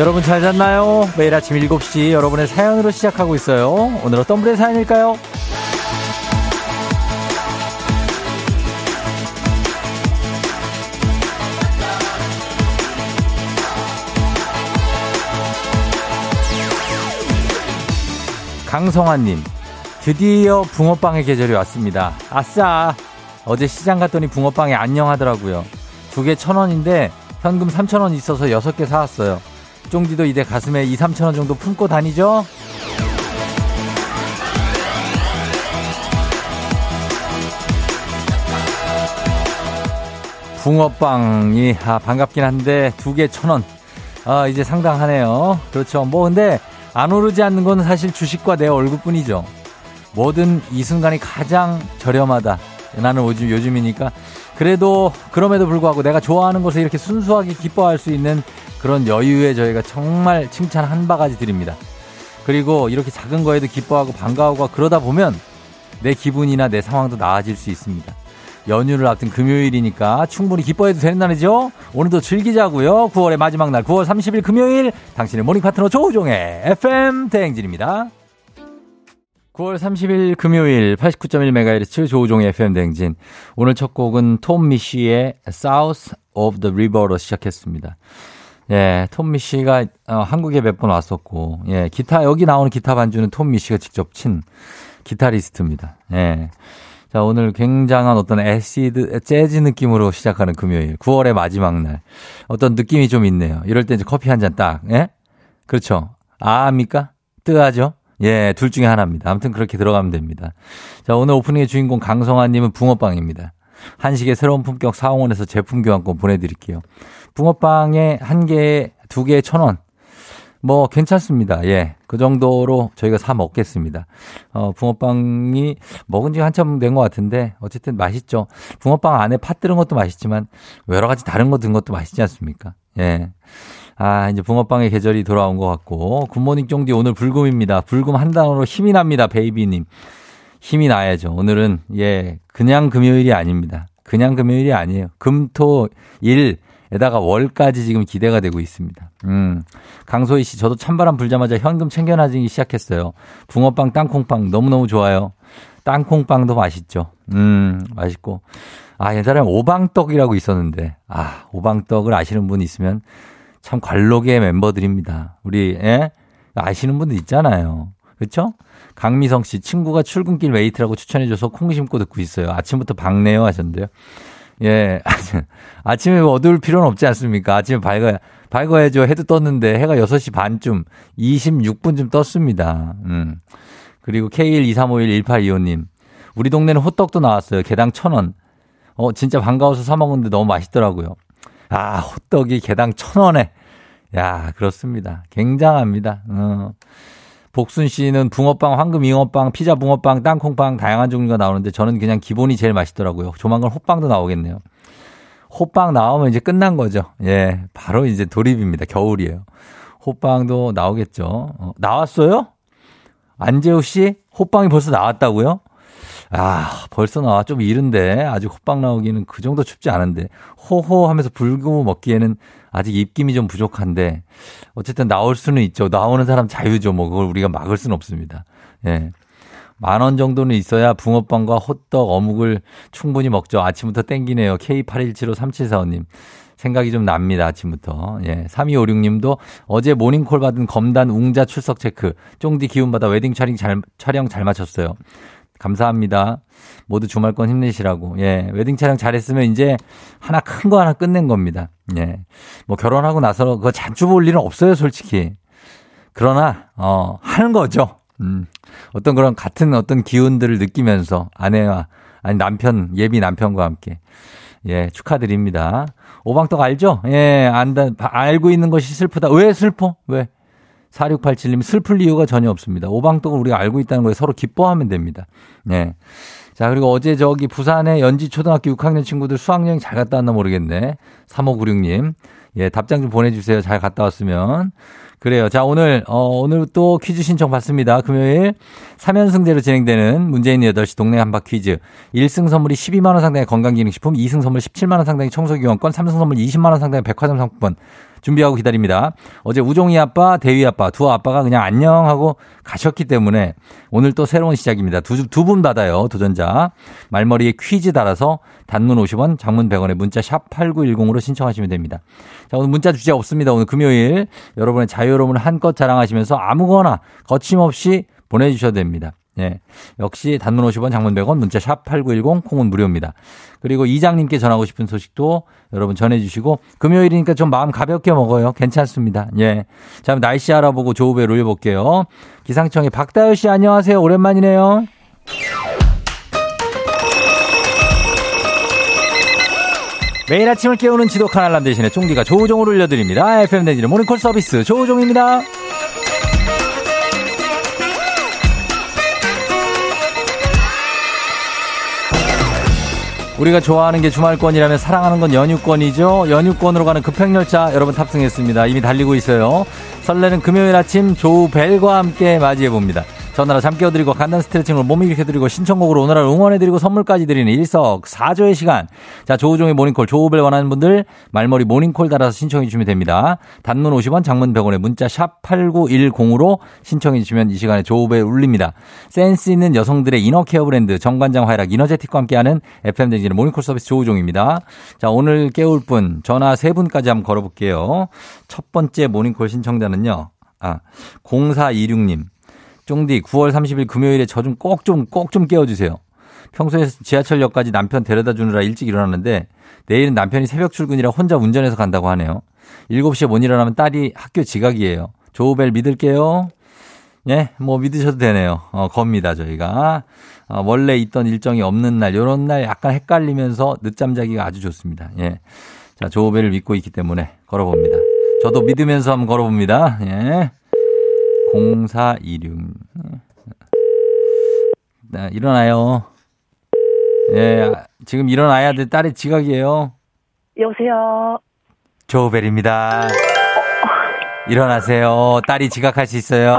여러분 잘 잤나요? 매일 아침 7시 여러분의 사연으로 시작하고 있어요. 오늘 어떤 분의 사연일까요? 강성환님, 드디어 붕어빵의 계절이 왔습니다. 아싸! 어제 시장 갔더니 붕어빵이 안녕하더라고요. 두 개 천 원인데 현금 3천 원 있어서 여섯 개 사왔어요. 쫑디도 이제 가슴에 2, 3천 원 정도 품고 다니죠? 붕어빵이 아, 반갑긴 한데 두 개 천 원. 아, 이제 상당하네요. 그렇죠. 뭐 근데 안 오르지 않는 건 사실 주식과 내 얼굴뿐이죠. 뭐든 이 순간이 가장 저렴하다. 나는 요즘, 요즘이니까. 그래도 그럼에도 불구하고 내가 좋아하는 것을 이렇게 순수하게 기뻐할 수 있는 그런 여유에 저희가 정말 칭찬 한 바가지 드립니다. 그리고 이렇게 작은 거에도 기뻐하고 반가워하고 그러다 보면 내 기분이나 내 상황도 나아질 수 있습니다. 연휴를 앞둔 금요일이니까 충분히 기뻐해도 되는 날이죠? 오늘도 즐기자고요. 9월의 마지막 날 9월 30일 금요일 당신의 모닝 파트너 조우종의 FM 대행진입니다. 9월 30일 금요일 89.1MHz 조우종의 FM 대행진. 오늘 첫 곡은 톰 미쉬의 South of the River로 시작했습니다. 예, 톰 미쉬가 어, 한국에 몇 번 왔었고, 예, 기타, 여기 나오는 기타 반주는 톰 미쉬가 직접 친 기타리스트입니다. 예. 자, 오늘 굉장한 어떤 애시드, 재즈 느낌으로 시작하는 금요일. 9월의 마지막 날. 어떤 느낌이 좀 있네요. 이럴 때 이제 커피 한 잔 딱, 예? 그렇죠. 아, 합니까? 뜨하죠? 예, 둘 중에 하나입니다. 아무튼 그렇게 들어가면 됩니다. 자, 오늘 오프닝의 주인공 강성환님은 붕어빵입니다. 한식의 새로운 품격 사홍원에서 제품 교환권 보내드릴게요. 붕어빵에 한 개에 두 개에 천 원. 뭐 괜찮습니다. 예. 그 정도로 저희가 사 먹겠습니다. 어, 붕어빵이 먹은 지 한참 된 것 같은데 어쨌든 맛있죠. 붕어빵 안에 팥 들은 것도 맛있지만 여러 가지 다른 거 든 것도 맛있지 않습니까? 예. 아, 이제 붕어빵의 계절이 돌아온 것 같고 굿모닝 쫑디 오늘 불금입니다. 불금 한 단어로 힘이 납니다. 베이비님. 힘이 나야죠. 오늘은 예, 그냥 금요일이 아닙니다. 그냥 금요일이 아니에요. 금, 토, 일 에다가 월까지 지금 기대가 되고 있습니다. 음. 강소희 씨, 저도 찬바람 불자마자 현금 챙겨놔지기 시작했어요. 붕어빵, 땅콩빵 너무너무 좋아요. 땅콩빵도 맛있죠. 음, 맛있고. 아, 옛날에 오방떡이라고 있었는데, 아, 오방떡을 아시는 분 있으면 참 관록의 멤버들입니다. 우리, 예? 아시는 분들 있잖아요. 그렇죠? 강미성 씨, 친구가 출근길 메이트라고 추천해줘서 콩 심고 듣고 있어요. 아침부터 밝네요 하셨는데요. 예. 아침에 뭐 어두울 필요는 없지 않습니까? 아침에 밝아야, 밝아야죠. 해도 떴는데 해가 6시 반쯤, 26분쯤 떴습니다. 음. 그리고 K123511825님. 우리 동네는 호떡도 나왔어요. 개당 천 원. 어, 진짜 반가워서 사먹었는데 너무 맛있더라고요. 아, 호떡이 개당 천 원에. 야, 그렇습니다. 굉장합니다. 어. 복순 씨는 붕어빵, 황금 잉어빵, 피자 붕어빵, 땅콩빵 다양한 종류가 나오는데 저는 그냥 기본이 제일 맛있더라고요. 조만간 호빵도 나오겠네요. 호빵 나오면 이제 끝난 거죠. 예, 바로 이제 돌입입니다. 겨울이에요. 호빵도 나오겠죠. 어, 나왔어요? 안재우 씨, 호빵이 벌써 나왔다고요? 아, 벌써 나와. 좀 이른데. 아직 호빵 나오기는 그 정도 춥지 않은데. 호호 하면서 불고 먹기에는 아직 입김이 좀 부족한데. 어쨌든 나올 수는 있죠. 나오는 사람 자유죠. 뭐 그걸 우리가 막을 수는 없습니다. 예. 만 원 정도는 있어야 붕어빵과 호떡, 어묵을 충분히 먹죠. 아침부터 땡기네요. K81753745님. 생각이 좀 납니다. 아침부터. 예. 3256님도 어제 모닝콜 받은 검단 웅자 출석 체크. 쫑디 기운 받아 웨딩 촬영 잘, 촬영 잘 마쳤어요. 감사합니다. 모두 주말권 힘내시라고. 예. 웨딩 촬영 잘했으면 이제 하나 큰 거 하나 끝낸 겁니다. 예. 뭐 결혼하고 나서 그거 자주 볼 일은 없어요, 솔직히. 그러나, 어, 하는 거죠. 음. 어떤 그런 같은 어떤 기운들을 느끼면서 아내와, 아니 남편, 예비 남편과 함께. 예, 축하드립니다. 오방떡 알죠? 예, 안다, 알고 있는 것이 슬프다. 왜 슬퍼? 왜? 4687님 슬플 이유가 전혀 없습니다. 오방떡을 우리가 알고 있다는 거에 서로 기뻐하면 됩니다. 네. 자, 그리고 어제 저기 부산에 연지 초등학교 6학년 친구들 수학여행 잘 갔다 왔나 모르겠네. 3596님. 예, 답장 좀 보내주세요. 잘 갔다 왔으면. 그래요. 자, 오늘, 어, 오늘 또 퀴즈 신청 받습니다. 금요일 3연승제로 진행되는 문재인 8시 동네 한바 퀴즈. 1승 선물이 12만원 상당의 건강기능식품, 2승 선물 17만원 상당의 청소기원권, 3승 선물 20만원 상당의 백화점 상품권, 준비하고 기다립니다. 어제 우종이 아빠, 대위 아빠 두 아빠가 그냥 안녕하고 가셨기 때문에 오늘 또 새로운 시작입니다. 두분 받아요. 도전자. 말머리에 퀴즈 달아서 단문 50원, 장문 100원에 문자 샵 8910으로 신청하시면 됩니다. 자, 오늘 문자 주제 없습니다. 오늘 금요일 여러분의 자유로움을 한껏 자랑하시면서 아무거나 거침없이 보내주셔도 됩니다. 예. 역시 단문 50원, 장문 100원, 문자 샵 8910, 콩은 무료입니다. 그리고 이장님께 전하고 싶은 소식도 여러분 전해주시고 금요일이니까 좀 마음 가볍게 먹어요. 괜찮습니다. 예. 자, 날씨 알아보고 조우배를 올려볼게요. 기상청의 박다효 씨 안녕하세요. 오랜만이네요. 매일 아침을 깨우는 지독한 알람 대신에 쫑디가 조우종을 올려드립니다. FM 댕지는 모닝콜 서비스 조우종입니다. 우리가 좋아하는 게 주말권이라면 사랑하는 건 연휴권이죠. 연휴권으로 가는 급행열차 여러분 탑승했습니다. 이미 달리고 있어요. 설레는 금요일 아침 조우벨과 함께 맞이해 봅니다. 전화로 잠 깨워드리고 간단 스트레칭으로 몸 일으켜드리고 신청곡으로 오늘을 응원해드리고 선물까지 드리는 일석사조의 시간. 자, 조우종의 모닝콜, 조우벨 원하는 분들 말머리 모닝콜 달아서 신청해 주시면 됩니다. 단문 50원, 장문 100원에 문자 샵 8910으로 신청해 주시면 이 시간에 조우벨 울립니다. 센스 있는 여성들의 inner care 브랜드 정관장 화이락 이너제틱과 함께하는 FM대행진의 모닝콜 서비스 조우종입니다. 자, 오늘 깨울 분 전화 세 분까지 한번 걸어볼게요. 첫 번째 모닝콜 신청자는요. 아, 0426님. 쫑디 9월 30일 금요일에 저 좀 꼭 좀 꼭 좀 깨워주세요. 평소에 지하철역까지 남편 데려다 주느라 일찍 일어났는데 내일은 남편이 새벽 출근이라 혼자 운전해서 간다고 하네요. 7시에 못 일어나면 딸이 학교 지각이에요. 조우벨 믿을게요. 예, 뭐 믿으셔도 되네요. 어, 겁니다, 저희가. 어, 원래 있던 일정이 없는 날, 요런 날 약간 헷갈리면서 늦잠 자기가 아주 좋습니다. 예. 자, 조우벨을 믿고 있기 때문에 걸어봅니다. 저도 믿으면서 한번 걸어봅니다. 예. 0426. 네, 일어나요. 예, 지금 일어나야 돼. 딸이 지각이에요. 여보세요. 조벨입니다. 일어나세요. 딸이 지각할 수 있어요.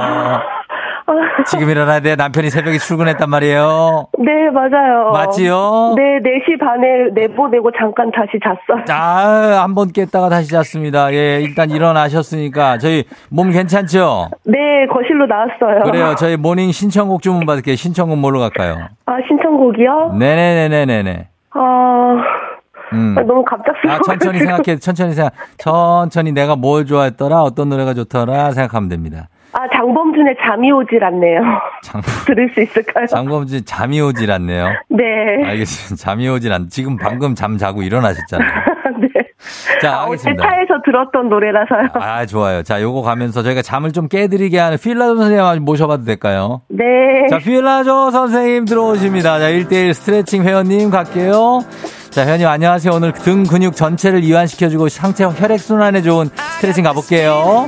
지금 일어나야 돼. 남편이 새벽에 출근했단 말이에요. 네, 맞아요. 맞지요? 네, 4시 반에 내보내고 잠깐 다시 잤어요. 아, 한 번 깼다가 다시 잤습니다. 예, 일단 일어나셨으니까 저희 몸 괜찮죠? 네, 거실로 나왔어요. 그래요. 저희 morning 신청곡 주문 받을게요. 신청곡 뭘로 갈까요? 아, 신청곡이요? 네네네네네. 아, 음. 아, 너무 갑작스러워. 아, 천천히 생각해, 천천히 생각, 천천히 내가 뭘 좋아했더라, 어떤 노래가 좋더라 생각하면 됩니다. 아, 장범준의 잠이 오질 않네요. 장... 들을 수 있을까요? 장범준 잠이 오질 않네요. 네. 알겠습니다. 잠이 오질 않. 지금 방금 잠 자고 일어나셨잖아요. 네. 자, 아, 알겠습니다. 어제 차에서 들었던 노래라서요. 아, 좋아요. 자, 요거 가면서 저희가 잠을 좀 깨드리게 하는 필라조 선생님 모셔봐도 될까요? 네. 자, 필라조 선생님 들어오십니다. 자, 1대1 스트레칭 회원님 갈게요. 자, 회원님 안녕하세요. 오늘 등 근육 전체를 이완시켜주고 상체 혈액순환에 좋은 스트레칭 가볼게요.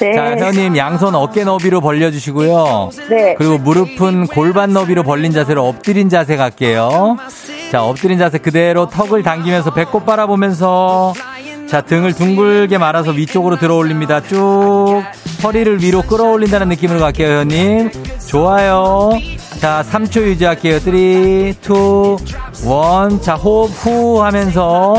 네. 자, 회원님 양손 어깨 너비로 벌려주시고요. 네. 그리고 무릎은 골반 너비로 벌린 자세로 엎드린 자세 갈게요. 자, 엎드린 자세 그대로 턱을 당기면서 배꼽 바라보면서 자, 등을 둥글게 말아서 위쪽으로 들어 올립니다. 쭉 허리를 위로 끌어올린다는 느낌으로 갈게요, 회원님. 좋아요. 자, 3초 유지할게요. 3, 2, 1. 자, 호흡 후 하면서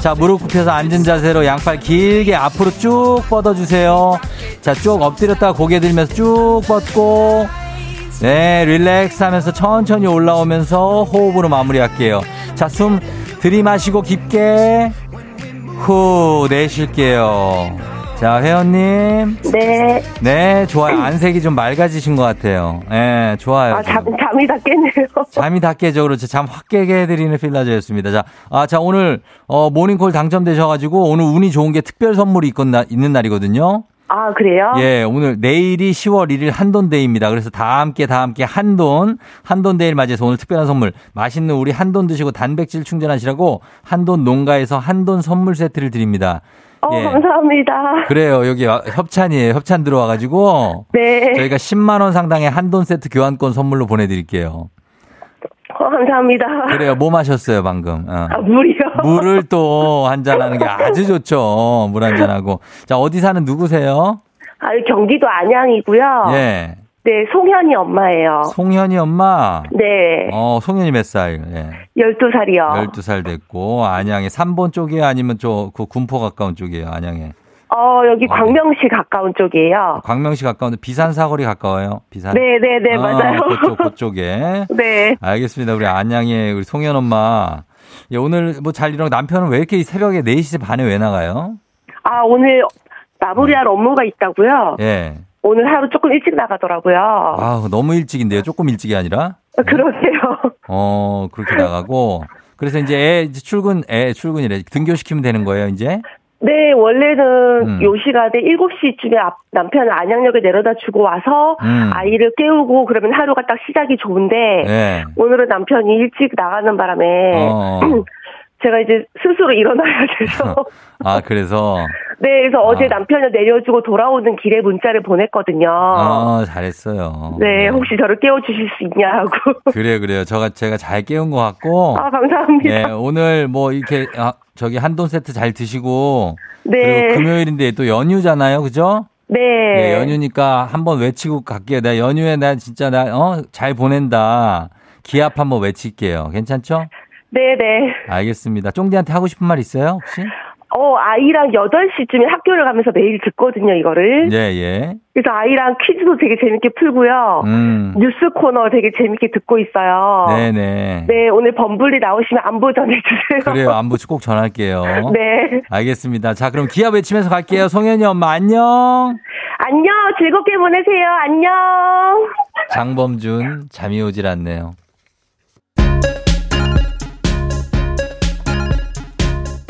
자, 무릎 굽혀서 앉은 자세로 양팔 길게 앞으로 쭉 뻗어주세요. 자, 쭉 엎드렸다가 고개 들면서 쭉 뻗고, 네, 릴렉스 하면서 천천히 올라오면서 호흡으로 마무리할게요. 자, 숨 들이마시고 깊게, 후, 내쉴게요. 자, 회원님. 네. 네, 좋아요. 안색이 좀 맑아지신 것 같아요. 네, 좋아요. 아, 잠, 잠이 다 깨네요. 잠이 다 깨죠. 그렇죠. 잠 확 깨게 해드리는 필라저였습니다. 자, 아, 자, 오늘, 어, 모닝콜 당첨되셔가지고 오늘 운이 좋은 게 특별 선물이 있건, 나, 있는 날이거든요. 아, 그래요? 예, 오늘 내일이 10월 1일 한돈데이입니다. 그래서 다 함께 다 함께 한돈, 한돈데이를 맞이해서 오늘 특별한 선물, 맛있는 우리 한돈 드시고 단백질 충전하시라고 한돈 농가에서 한돈 선물 세트를 드립니다. 어, 예. 감사합니다. 그래요. 여기 협찬이에요. 협찬 들어와가지고. 네. 저희가 10만원 상당의 한돈 세트 교환권 선물로 보내드릴게요. 어, 감사합니다. 그래요. 뭐 마셨어요, 방금? 어. 아, 물이요? 물을 또 한잔하는 게 아주 좋죠. 물 한잔하고. 자, 어디 사는 누구세요? 아, 경기도 안양이고요. 예. 네, 송현이 엄마예요. 송현이 엄마? 네. 어, 송현이 몇 살? 예. 12살이요. 12살 됐고, 안양에 3번 쪽이에요? 아니면 저, 그 군포 가까운 쪽이에요, 안양에? 어, 여기 어. 광명시 가까운 쪽이에요. 광명시 가까운데 비산 사거리 가까워요? 비산? 네, 네, 네, 아, 맞아요. 그쪽, 그쪽에. 네. 알겠습니다. 우리 안양에 우리 송현 엄마. 예, 오늘 뭐 잘 일어나 남편은 왜 이렇게 새벽에 4시 반에 왜 나가요? 아, 오늘 마무리할 업무가 있다고요? 예. 오늘 하루 조금 일찍 나가더라고요. 아, 너무 일찍인데요. 조금 일찍이 아니라? 어, 그러세요. 어, 그렇게 나가고. 그래서 이제 애 출근, 애 출근이래. 등교시키면 되는 거예요, 이제? 네, 원래는 음. 요 시간에 7시쯤에 남편을 안양역에 내려다 주고 와서 음. 아이를 깨우고 그러면 하루가 딱 시작이 좋은데 네. 오늘은 남편이 일찍 나가는 바람에 어. 제가 이제 스스로 일어나야 돼서. 아, 그래서? 네, 그래서 어제 아. 남편을 내려주고 돌아오는 길에 문자를 보냈거든요. 아, 잘했어요. 네, 네. 혹시 저를 깨워주실 수 있냐고. 그래요, 그래요. 저가, 제가 잘 깨운 것 같고. 아, 감사합니다. 네, 오늘 뭐 이렇게, 아, 저기 한돈 세트 잘 드시고. 네. 그리고 금요일인데 또 연휴잖아요, 그죠? 네. 네 연휴니까 한번 외치고 갈게요. 나 연휴에 나 진짜 나, 어, 잘 보낸다. 기합 한번 외칠게요. 괜찮죠? 네네. 알겠습니다. 쫑디한테 하고 싶은 말 있어요, 혹시? 어, 아이랑 8시쯤에 학교를 가면서 매일 듣거든요, 이거를. 예, 예. 그래서 아이랑 퀴즈도 되게 재밌게 풀고요. 음. 뉴스 코너 되게 재밌게 듣고 있어요. 네네. 네, 오늘 범블리 나오시면 안부 전해주세요. 그래요, 안부 꼭 전할게요. 네. 알겠습니다. 자, 그럼 기합 외치면서 갈게요. 송현이 엄마, 안녕. 안녕, 즐겁게 보내세요. 안녕. 장범준, 잠이 오질 않네요.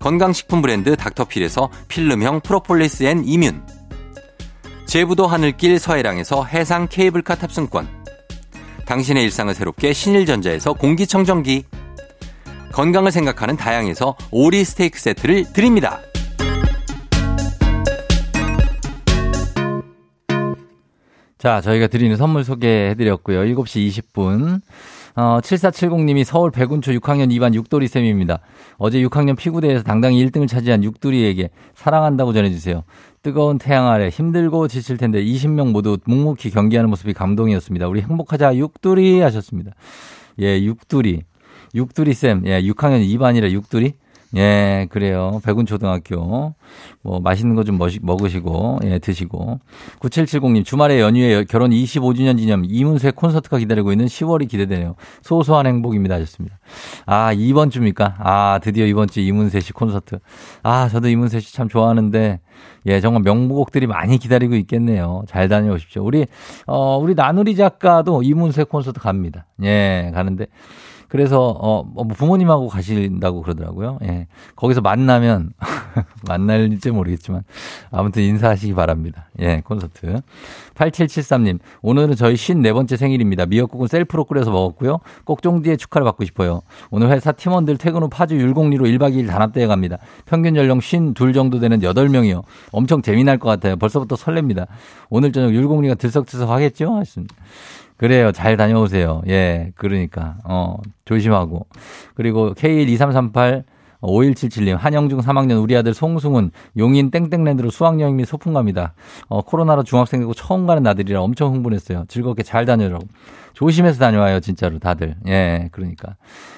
건강식품 브랜드 닥터필에서 필름형 프로폴리스 앤 이뮨 제부도 하늘길 서해랑에서 해상 케이블카 탑승권 당신의 일상을 새롭게 신일전자에서 공기청정기 건강을 생각하는 다양에서 오리 스테이크 세트를 드립니다. 자, 저희가 드리는 선물 소개해드렸고요. 7시 20분. 어, 7470님이 서울 백운초 6학년 2반 육돌이쌤입니다. 어제 6학년 피구대에서 당당히 1등을 차지한 육돌이에게 사랑한다고 전해주세요. 뜨거운 태양 아래 힘들고 지칠 텐데 20명 모두 묵묵히 경기하는 모습이 감동이었습니다. 우리 행복하자 육돌이 하셨습니다. 예, 육돌이. 육돌이쌤. 예, 6학년 2반이라 육돌이. 예, 그래요. 백운 초등학교. 뭐, 맛있는 거 좀 먹으시고, 예, 드시고. 9770님, 주말에 연휴에 결혼 25주년 기념 이문세 콘서트가 기다리고 있는 10월이 기대되네요. 소소한 행복입니다. 하셨습니다. 아, 이번 주입니까? 아, 드디어 이번 주 이문세 씨 콘서트. 아, 저도 이문세 씨 참 좋아하는데, 예, 정말 명곡들이 많이 기다리고 있겠네요. 잘 다녀오십시오. 우리, 어, 우리 나누리 작가도 이문세 콘서트 갑니다. 예, 가는데, 그래서 어뭐 부모님하고 가신다고 그러더라고요. 예. 거기서 만나면 만날지 모르겠지만 아무튼 인사하시기 바랍니다. 예, 콘서트. 8773님, 오늘은 저희 54번째 생일입니다. 미역국은 셀프로 끓여서 먹었고요. 꼭종디의 축하를 받고 싶어요. 오늘 회사 팀원들 퇴근 후 파주 율곡리로 1박 2일 단합대회 갑니다. 평균 연령 52 정도 되는 8명이요. 엄청 재미날 것 같아요. 벌써부터 설렙니다. 오늘 저녁 율곡리가 들썩들썩 하겠죠? 하셨습니다. 그래요. 잘 다녀오세요. 예, 그러니까, 어, 조심하고. 그리고 K12338 5177님, 한영중 3학년 우리 아들 송승훈, 용인 땡땡랜드로 수학여행 및 소풍 갑니다. 어, 코로나로 중학생 되고 처음 가는 아들이라 엄청 흥분했어요. 즐겁게 잘 다녀라고. 조심해서 다녀와요, 진짜로, 다들. 예, 그러니까.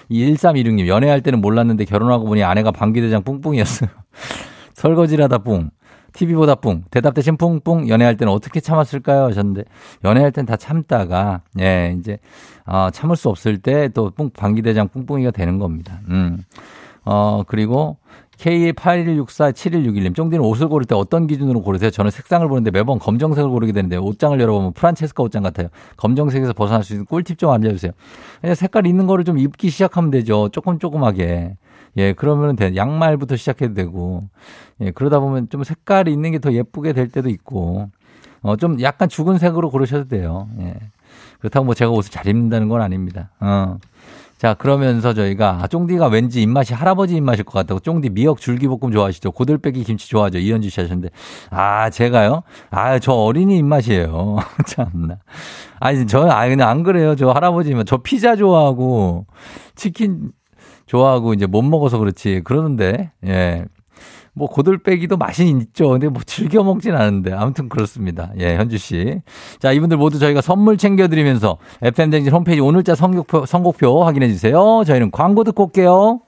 이 1316님, 연애할 때는 몰랐는데 결혼하고 보니 아내가 방귀대장 뿡뿡이었어요. 설거지라다 뿡. TV보다 뿡. 대답 대신 뿡뿡. 연애할 때는 어떻게 참았을까요? 하셨는데, 연애할 땐 다 참다가, 예, 이제, 어, 참을 수 없을 때 또 뿡, 방귀대장 뿡뿡이가 되는 겁니다. 음. 어, 그리고 K81647161님, 쫑디는 옷을 고를 때 어떤 기준으로 고르세요? 저는 색상을 보는데 매번 검정색을 고르게 되는데 옷장을 열어보면 프란체스카 옷장 같아요. 검정색에서 벗어날 수 있는 꿀팁 좀 알려주세요. 그냥 색깔 있는 거를 좀 입기 시작하면 되죠. 조금 조금하게. 예, 그러면 돼. 양말부터 시작해도 되고. 예, 그러다 보면 좀 색깔이 있는 게 더 예쁘게 될 때도 있고. 어, 좀 약간 죽은 색으로 고르셔도 돼요. 예. 그렇다고 뭐 제가 옷을 잘 입는다는 건 아닙니다. 어. 자, 그러면서 저희가, 아, 쫑디가 왠지 입맛이 할아버지 입맛일 것 같다고, 쫑디 미역 줄기볶음 좋아하시죠? 고들빼기 김치 좋아하죠? 이현주 씨 하셨는데, 아, 제가요? 아, 저 어린이 입맛이에요. 참나. 아니, 저, 아, 그냥 안 그래요. 저 할아버지면, 저 피자 좋아하고, 치킨 좋아하고, 이제 못 먹어서 그렇지. 그러는데, 예. 뭐 고들빼기도 맛이 있죠. 근데 뭐 즐겨 먹진 않은데 아무튼 그렇습니다. 예, 현주 씨. 자, 이분들 모두 저희가 선물 챙겨 드리면서 FM 댕진 홈페이지 오늘자 선곡표 선곡표 확인해 주세요. 저희는 광고 듣고 올게요.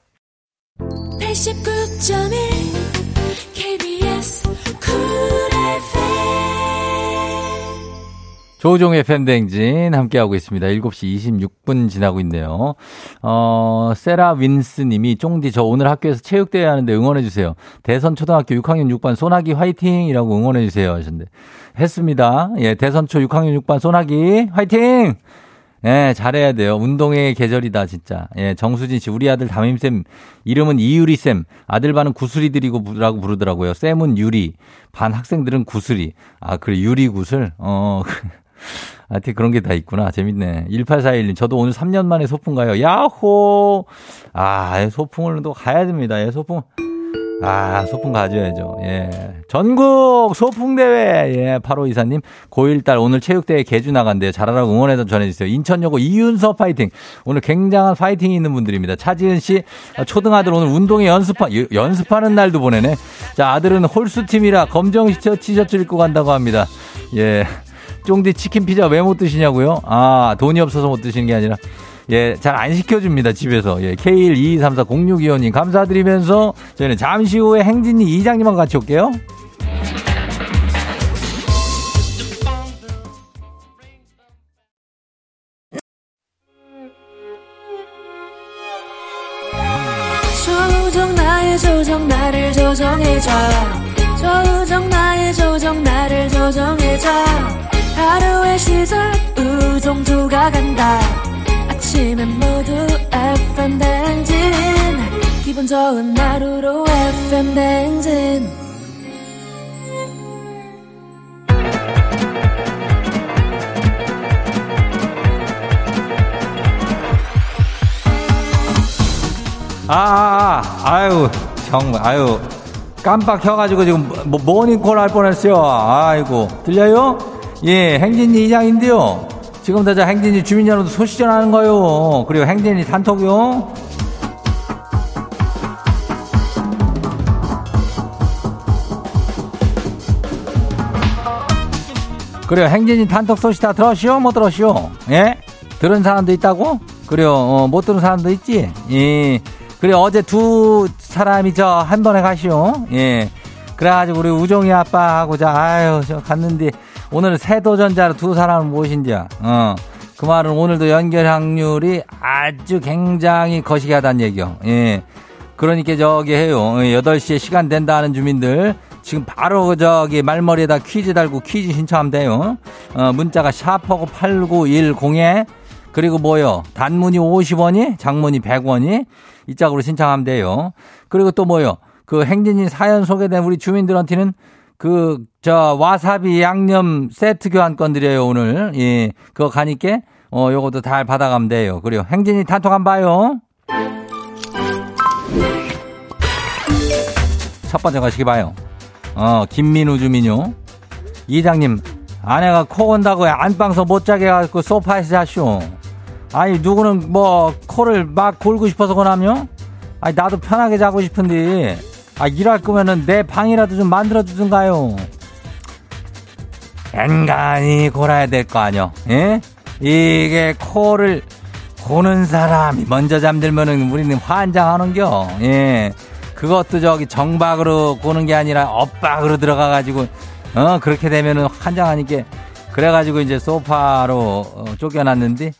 89.1 조종의 팬댕진 함께하고 있습니다. 7시 26분 지나고 있네요. 어, 세라 윈스 님이 쫑디 저 오늘 학교에서 체육대회 하는데 응원해주세요. 대선 초등학교 6학년 6반 소나기 화이팅 이라고 응원해주세요. 하셨는데. 했습니다. 예, 대선초 6학년 6반 소나기 화이팅! 예, 잘해야 돼요. 운동의 계절이다, 진짜. 예, 정수진 씨, 우리 아들 담임쌤, 이름은 이유리쌤, 아들 반은 구슬이들이고 라고 부르더라고요. 쌤은 유리, 반 학생들은 구슬이. 아, 그래, 유리구슬? 어, 하여튼 그런 게 다 있구나. 재밌네. 1841님, 저도 오늘 3년 만에 소풍 가요. 야호! 아, 소풍을 또 가야 됩니다. 예, 소풍. 아, 소풍 가져야죠. 예. 전국 소풍대회. 예, 8호 이사님. 고1딸 오늘 체육대회 개주 나간대요. 잘하라고 응원해서 전해주세요. 인천여고 이윤서 파이팅. 오늘 굉장한 파이팅이 있는 분들입니다. 차지은 씨, 초등아들 오늘 운동회 연습하, 연습하는 날도 보내네. 자, 아들은 홀수팀이라 검정 티셔츠 입고 간다고 합니다. 예. 쫑디 치킨 피자 왜 못 드시냐고요? 아, 돈이 없어서 못 드시는 게 아니라 예, 잘 안 시켜줍니다, 집에서. 예, K122340625님 감사드리면서 저희는 잠시 후에 행진이 이장님하고 같이 올게요. 조정 나의 조정 나를 조정해줘 조정 나의 조정 나를 조정해줘 하루의 시절 우정조가 간다 아침엔 모두 FM 댕진 기분 좋은 하루로 FM 댕진 아, 아, 아, 아유, 정말, 아유, 깜빡 켜가지고 지금 뭐, 모닝콜 할 뻔했어요. 아이고, 들려요? 예, 행진이 이장인데요. 지금부터 저 행진이 주민 여러분 소시전하는 거요. 그리고 행진이 단톡요. 그래요. 행진이 단톡 소식 다 들었시오? 못 들었시오? 예? 들은 사람도 있다고? 그래요. 어, 못 들은 사람도 있지? 예. 그래 어제 두 사람이 저 한 번에 가시오. 예. 그래가지고 우리 우종이 아빠하고 저 아유 저 갔는데 오늘 새 도전자로 두 사람을 모신디야. 어. 그 말은 오늘도 연결 확률이 아주 굉장히 거시기 하다는 얘기요. 예. 그러니까 저기 해요. 8시에 시간 된다는 주민들 지금 바로 저기 말머리에다 퀴즈 달고 퀴즈 신청하면 돼요. 어, 문자가 샤퍼고 8910에 그리고 뭐요? 단문이 50원이, 장문이 100원이 이 짝으로 신청하면 돼요. 그리고 또 뭐요? 그 행진이 사연 소개된 우리 주민들한테는 그, 저, 와사비 양념 세트 교환권 드려요, 오늘. 예. 그거 가니까, 어, 요것도 잘 받아가면 돼요. 그리고 행진이 단톡 한 봐요. 첫 번째 가시기 봐요. 어, 김민우 주민요. 이장님, 아내가 코 온다고 안방서 못 자게 해갖고 소파에서 자쇼. 아니, 누구는 뭐, 코를 막 골고 싶어서 그러냐며? 아니, 나도 편하게 자고 싶은데, 아, 일할 거면은 내 방이라도 좀 만들어주든가요. 엔간히 골아야 될 거 아니요, 예? 이게 코를 고는 사람이 먼저 잠들면은 우리는 환장하는겨, 예. 그것도 저기 정박으로 고는 게 아니라 엇박으로 들어가가지고, 어, 그렇게 되면은 환장하니까, 그래가지고 이제 소파로 어, 쫓겨났는데,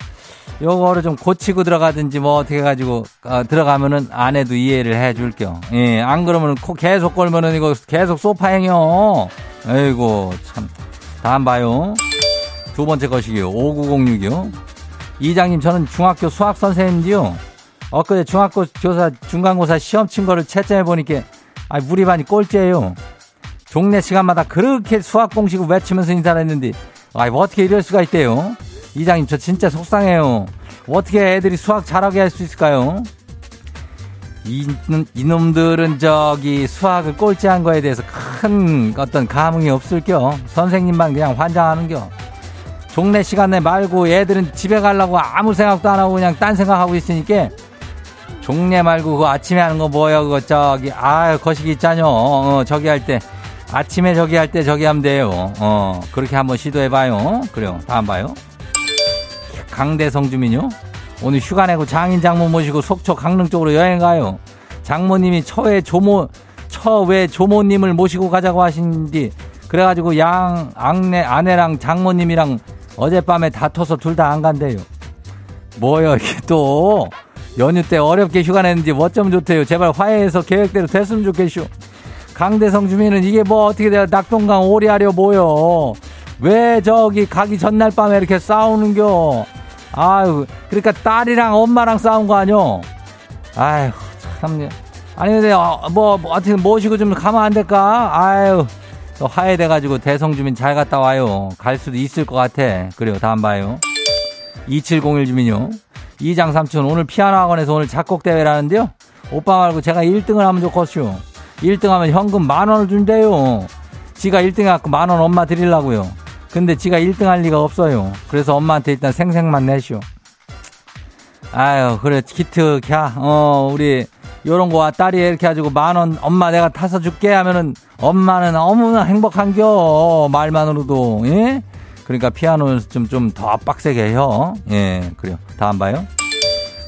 요거를 좀 고치고 들어가든지 뭐 어떻게 해가지고 어, 들어가면은 아내도 이해를 해줄게요. 예, 안 그러면은 코 계속 걸면은 이거 계속 소파 행여. 아이고 참. 다음 봐요. 두 번째 것이요. 5906이요. 이장님 저는 중학교 수학 선생님인데요. 엊그제 중학교 교사 중간고사 시험 친 거를 채점해 보니까 아 우리 반이 꼴찌예요. 종례 시간마다 그렇게 수학 공식을 외치면서 인사를 했는데 아 어떻게 이럴 수가 있대요. 이장님 저 진짜 속상해요. 어떻게 애들이 수학 잘하게 할 수 있을까요? 이, 이놈들은 저기 수학을 꼴찌한 거에 대해서 큰 어떤 감흥이 없을 겨. 선생님만 그냥 환장하는 겨. 종례 시간에 말고 애들은 집에 가려고 아무 생각도 안 하고 그냥 딴 생각하고 있으니까 종례 말고 그 아침에 하는 거 뭐야 그거 저기 아 거시기 있잖여. 어, 저기 할 때 아침에 저기 할 때 저기 하면 돼요. 어 그렇게 한번 시도해봐요. 그래요. 다음 봐요. 강대성 주민요. 오늘 휴가 내고 장인 장모 모시고 속초 강릉 쪽으로 여행 가요. 장모님이 처외 조모 처외 조모님을 모시고 가자고 하신뒤 그래가지고 양 악내 아내랑 장모님이랑 어젯밤에 다퉈서 둘 다 안 간대요. 뭐요 이게 또 연휴 때 어렵게 휴가 냈는지 어쩌면 좋대요. 제발 화해해서 계획대로 됐으면 좋겠쇼. 강대성 주민은 이게 뭐 어떻게 돼요? 낙동강 오리하려 뭐요? 왜 저기 가기 전날 밤에 이렇게 싸우는겨? 아유, 그러니까 딸이랑 엄마랑 싸운 거 아니요? 아유, 참. 아니, 근데, 어, 뭐, 뭐, 어떻게 모시고 좀 가면 안 될까? 아유, 또 화해돼가지고 대성 주민 잘 갔다 와요. 갈 수도 있을 것 같아. 그래요, 다음 봐요. 2701 주민요. 이장 삼촌, 오늘 피아노 학원에서 오늘 작곡대회라는데요. 오빠 말고 제가 1등을 하면 좋겠슈. 1등 하면 현금 만 원을 준대요. 지가 1등 해갖고 만 원 엄마 드리려고요. 근데 지가 1등 할 리가 없어요. 그래서 엄마한테 일단 생색만 내쇼. 아유, 그래, 키트, 캬, 어, 우리, 요런 거와 딸이 이렇게 해가지고 만 원, 엄마 내가 타서 줄게 하면은 엄마는 너무나 행복한겨. 말만으로도, 예? 그러니까 피아노 좀, 좀 더 빡세게 해요. 예, 그래요. 다음 봐요.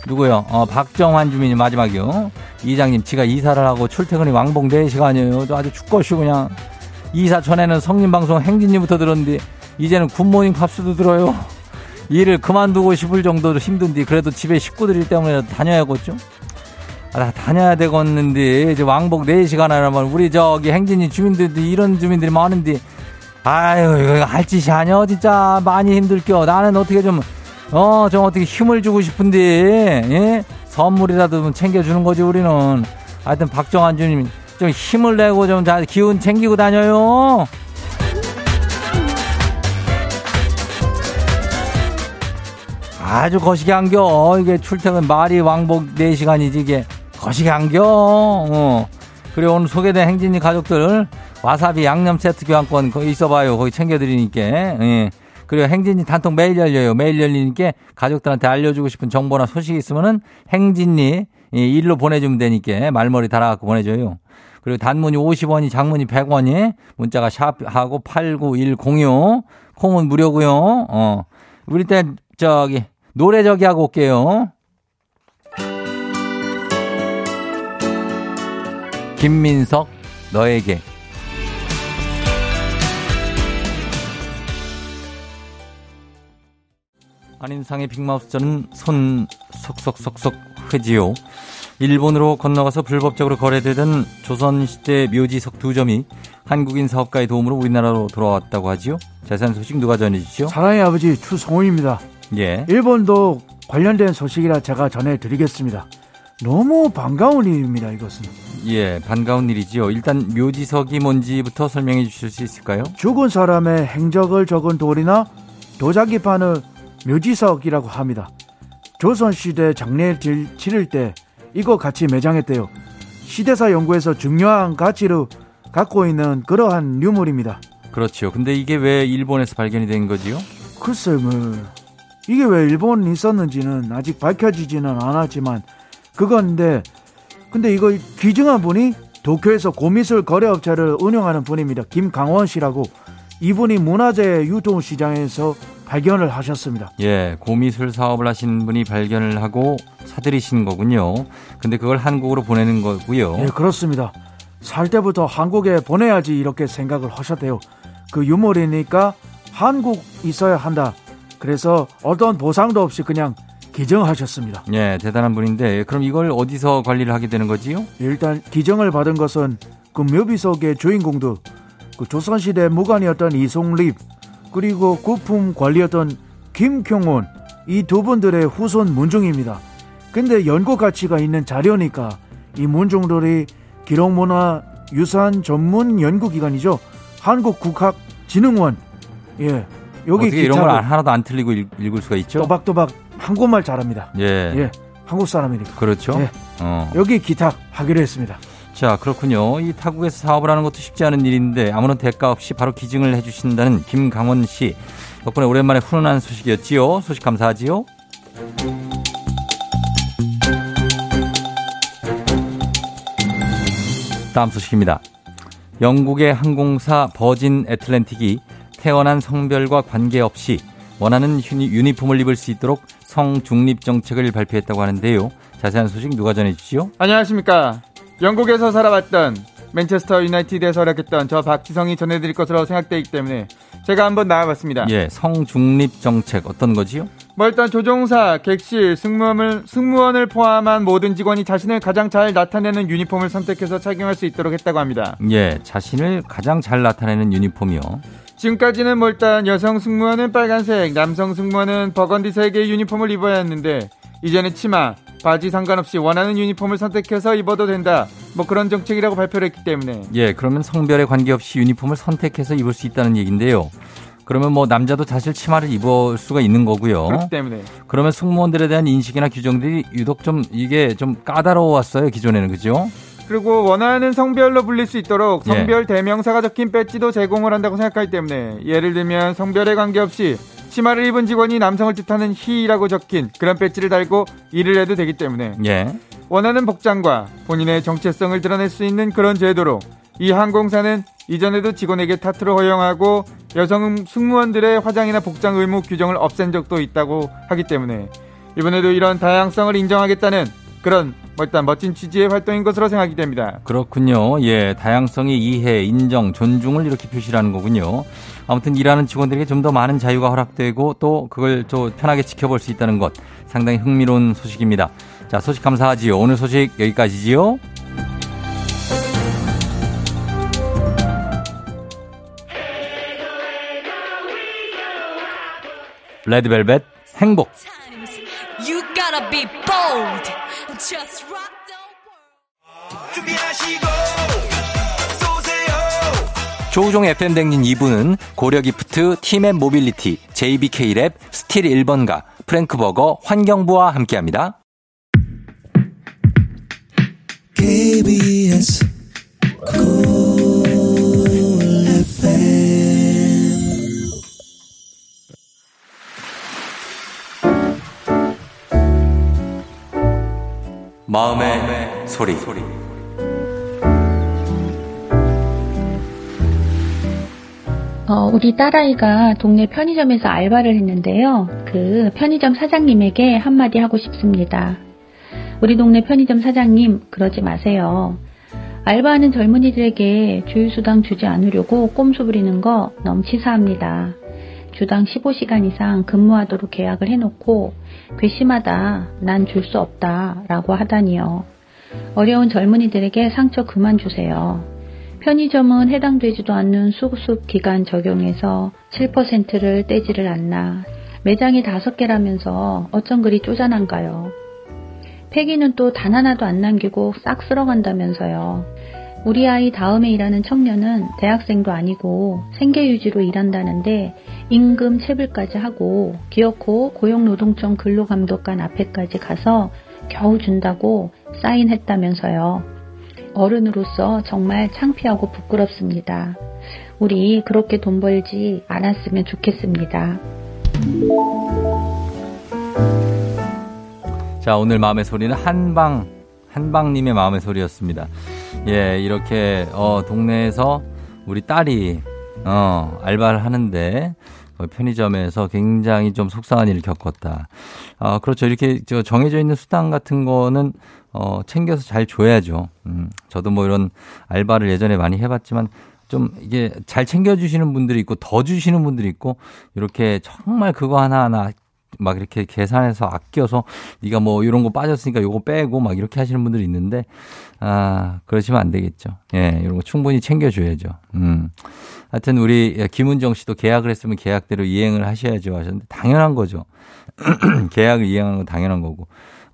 누구요? 어, 박정환 주민이 마지막이요. 이장님, 지가 이사를 하고 출퇴근이 왕복 4시간이에요. 아주 죽것이고 그냥. 이사 전에는 성림방송 행진이부터 들었는데 이제는 굿모닝 팝스도 들어요. 일을 그만두고 싶을 정도로 힘든데 그래도 집에 식구들 때문에 다녀야겠죠? 아, 다녀야 되겠는데 이제 왕복 4시간 하라면 우리 저기 행진이 주민들도 이런 주민들이 많은데 아유 이거 할 짓이 아니야 진짜 많이 힘들겨 나는 어떻게 좀 어, 좀 어떻게 힘을 주고 싶은데, 예? 선물이라도 좀 챙겨주는 거지, 우리는. 하여튼, 박정환 주님, 좀 힘을 내고 좀 잘 기운 챙기고 다녀요. 아주 거시기 안겨. 이게 출퇴근 말이 왕복 4시간이지, 이게. 거시기 안겨. 어. 그리고 오늘 소개된 행진이 가족들, 와사비 양념 세트 교환권 거기 있어봐요. 거기 챙겨드리니까. 예. 그리고 행진이 단톡 매일 열려요. 매일 열리니까 가족들한테 알려주고 싶은 정보나 소식이 있으면은 행진이 일로 보내주면 되니까 말머리 달아갖고 보내줘요. 그리고 단문이 50원이 장문이 100원이 문자가 샵하고 89106 콩은 무료고요. 어. 우리 때 저기 노래 저기 하고 올게요. 김민석 너에게 한인상의 빅마우스 저는 손 속속속속 회지요. 일본으로 건너가서 불법적으로 거래되던 조선시대 묘지석 두 점이 한국인 사업가의 도움으로 우리나라로 돌아왔다고 하지요. 자세한 소식 누가 전해주시죠? 사랑의 아버지 추성훈입니다. 예. 일본도 관련된 소식이라 제가 전해드리겠습니다. 너무 반가운 일입니다, 이것은. 예, 반가운 일이지요. 일단 묘지석이 뭔지부터 설명해 주실 수 있을까요? 죽은 사람의 행적을 적은 돌이나 도자기판을 묘지석이라고 합니다. 조선시대 장례 치를 때 이거 같이 매장했대요. 시대사 연구에서 중요한 가치를 갖고 있는 그러한 유물입니다. 그렇죠. 근데 이게 왜 일본에서 발견이 된 거지요? 글쎄, 뭐, 이게 왜 일본에 있었는지는 아직 밝혀지지는 않았지만, 그건데, 근데 이거 귀중한 분이 도쿄에서 고미술 거래업체를 운영하는 분입니다. 김강원 씨라고. 이분이 문화재 유통 시장에서 발견을 하셨습니다. 예, 고미술 사업을 하신 분이 발견을 하고 사들이신 거군요. 근데 그걸 한국으로 보내는 거고요. 예, 그렇습니다. 살 때부터 한국에 보내야지 이렇게 생각을 하셨대요. 그 유물이니까 한국 있어야 한다. 그래서 어떤 보상도 없이 그냥 기증하셨습니다. 예, 대단한 분인데 그럼 이걸 어디서 관리를 하게 되는 거지요? 일단 기증을 받은 것은 그 묘비 속의 주인공도 그 조선시대 무관이었던 이송립 그리고 구품 관리였던 김경원 이 두 분들의 후손 문중입니다. 근데 연구 가치가 있는 자료니까 이 문중들이 기록문화 유산 전문 연구기관이죠. 한국국학진흥원 예 여기 어떻게 이런 걸 하나도 안 틀리고 읽, 을 수가 있죠? 또박또박 한국말 잘합니다. 예, 예 한국 사람이니까. 그렇죠. 예. 어. 여기 기탁 하기로 했습니다. 자, 그렇군요. 이 타국에서 사업을 하는 것도 쉽지 않은 일인데 아무런 대가 없이 바로 기증을 해주신다는 김강원 씨. 덕분에 오랜만에 훈훈한 소식이었지요. 소식 감사하지요. 다음 소식입니다. 영국의 항공사 버진 애틀랜틱이 태어난 성별과 관계없이 원하는 유니폼을 입을 수 있도록 성중립 정책을 발표했다고 하는데요. 자세한 소식 누가 전해주시죠? 안녕하십니까. 영국에서 살아왔던 맨체스터 유나이티드에서 활약했던 저 박지성이 전해드릴 것으로 생각되기 때문에 제가 한번 나와봤습니다. 예, 성중립 정책 어떤 거지요? 뭐 일단 조종사, 객실, 승무원을, 승무원을 포함한 모든 직원이 자신을 가장 잘 나타내는 유니폼을 선택해서 착용할 수 있도록 했다고 합니다. 예, 자신을 가장 잘 나타내는 유니폼이요. 지금까지는 뭐 일단 여성 승무원은 빨간색, 남성 승무원은 버건디색의 유니폼을 입어야 했는데 이제는 치마, 바지 상관없이 원하는 유니폼을 선택해서 입어도 된다. 뭐 그런 정책이라고 발표를 했기 때문에. 예, 그러면 성별에 관계없이 유니폼을 선택해서 입을 수 있다는 얘기인데요. 그러면 뭐 남자도 사실 치마를 입을 수가 있는 거고요. 그렇기 때문에. 그러면 승무원들에 대한 인식이나 규정들이 유독 좀 이게 좀 까다로웠어요 기존에는 그죠? 그리고 원하는 성별로 불릴 수 있도록 예. 성별 예. 대명사가 적힌 배지도 제공을 한다고 생각하기 때문에 예를 들면 성별에 관계없이 치마를 입은 직원이 남성을 뜻하는 히라고 적힌 그런 배지를 달고 일을 해도 되기 때문에 예. 원하는 복장과 본인의 정체성을 드러낼 수 있는 그런 제도로 이 항공사는 이전에도 직원에게 타투를 허용하고 여성 승무원들의 화장이나 복장 의무 규정을 없앤 적도 있다고 하기 때문에 이번에도 이런 다양성을 인정하겠다는 그런 뭐 일단 멋진 취지의 활동인 것으로 생각이 됩니다. 그렇군요. 예, 다양성의 이해, 인정, 존중을 이렇게 표시하는 거군요. 아무튼 일하는 직원들에게 좀 더 많은 자유가 허락되고 또 그걸 또 편하게 지켜볼 수 있다는 것 상당히 흥미로운 소식입니다. 자, 소식 감사하지요. 오늘 소식 여기까지지요. 레드벨벳 행복. 조우종 FM 댕진 2부는 고려기프트, 팀앤 모빌리티, JBK랩, 스틸 1번가, 프랭크버거, 환경부와 함께합니다. KBS 마음의, 마음의 소리. 소리. 어, 우리 딸아이가 동네 편의점에서 알바를 했는데요. 그 편의점 사장님에게 한마디 하고 싶습니다. 우리 동네 편의점 사장님, 그러지 마세요. 알바하는 젊은이들에게 주유수당 주지 않으려고 꼼수 부리는 거 너무 치사합니다. 주당 15시간 이상 근무하도록 계약을 해놓고 괘씸하다, 난 줄 수 없다 라고 하다니요. 어려운 젊은이들에게 상처 그만 주세요. 편의점은 해당되지도 않는 수급 기간 적용해서 7%를 떼지를 않나. 매장이 다섯 개라면서 어쩜 그리 쪼잔한가요? 폐기는 또 단 하나도 안 남기고 싹 쓸어간다면서요. 우리 아이 다음에 일하는 청년은 대학생도 아니고 생계 유지로 일한다는데 임금 체불까지 하고 기어코 고용노동청 근로감독관 앞에까지 가서 겨우 준다고 사인했다면서요. 어른으로서 정말 창피하고 부끄럽습니다. 우리 그렇게 돈 벌지 않았으면 좋겠습니다. 자, 오늘 마음의 소리는 한방, 한방님의 마음의 소리였습니다. 예, 이렇게, 어, 동네에서 우리 딸이, 어, 알바를 하는데, 어, 편의점에서 굉장히 좀 속상한 일을 겪었다. 아, 그렇죠. 이렇게 저 정해져 있는 수당 같은 거는 어, 챙겨서 잘 줘야죠. 음, 저도 뭐 이런 알바를 예전에 많이 해봤지만 좀 이게 잘 챙겨주시는 분들이 있고 더 주시는 분들이 있고 이렇게 정말 그거 하나하나 막 이렇게 계산해서 아껴서 네가 뭐 이런 거 빠졌으니까 요거 빼고 막 이렇게 하시는 분들이 있는데 아 그러시면 안 되겠죠. 예, 이런 거 충분히 챙겨줘야죠. 음. 하여튼 우리 김은정 씨도 계약을 했으면 계약대로 이행을 하셔야죠 하셨는데 당연한 거죠. 계약을 이행하는 건 당연한 거고.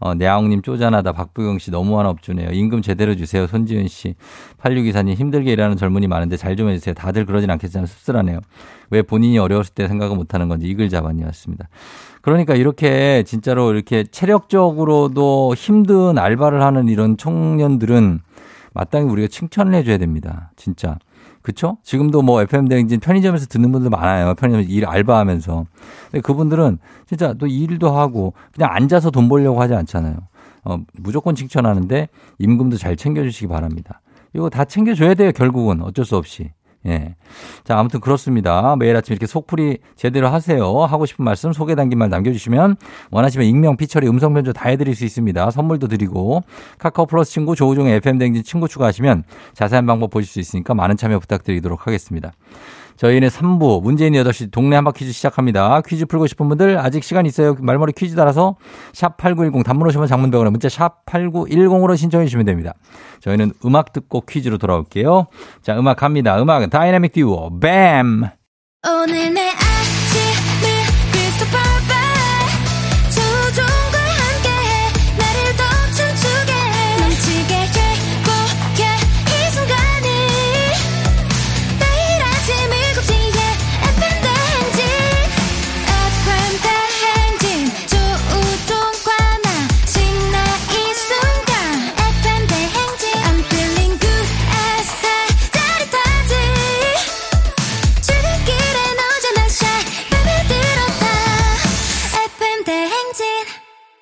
어, 내아웅님 쪼잔하다. 박부경 씨 너무 하나 없주네요. 임금 제대로 주세요. 손지은 씨. 8624님 힘들게 일하는 젊은이 많은데 잘 좀 해주세요. 다들 그러진 않겠지만 씁쓸하네요. 왜 본인이 어려웠을 때 생각을 못하는 건지 이글 자반이었습니다. 그러니까 이렇게 진짜로 이렇게 체력적으로도 힘든 알바를 하는 이런 청년들은 마땅히 우리가 칭찬을 해줘야 됩니다. 진짜. 그쵸? 지금도 뭐 FM 대행진 편의점에서 듣는 분들 많아요. 편의점 일 알바하면서. 근데 그분들은 진짜 또 일도 하고 그냥 앉아서 돈 벌려고 하지 않잖아요. 어, 무조건 칭찬하는데 임금도 잘 챙겨주시기 바랍니다. 이거 다 챙겨줘야 돼요, 결국은. 어쩔 수 없이. 예. 자, 아무튼 그렇습니다. 매일 아침 이렇게 속풀이 제대로 하세요. 하고 싶은 말씀 소개 담긴 말 남겨주시면 원하시면 익명, 피처리, 음성 변조 다 해드릴 수 있습니다. 선물도 드리고 카카오 플러스 친구 조우종의 FM 댕진 친구 추가하시면 자세한 방법 보실 수 있으니까 많은 참여 부탁드리도록 하겠습니다. 저희는 3부 문재인 8시 동네 한바 퀴즈 시작합니다. 퀴즈 풀고 싶은 분들 아직 시간 있어요. 말머리 퀴즈 따라서 샵 8910 단문 50원 장문 100원에 문자 샵 8910으로 신청해 주시면 됩니다. 저희는 음악 듣고 퀴즈로 돌아올게요. 자, 음악 갑니다. 음악은 다이나믹 듀오 BAAAM. 오늘 내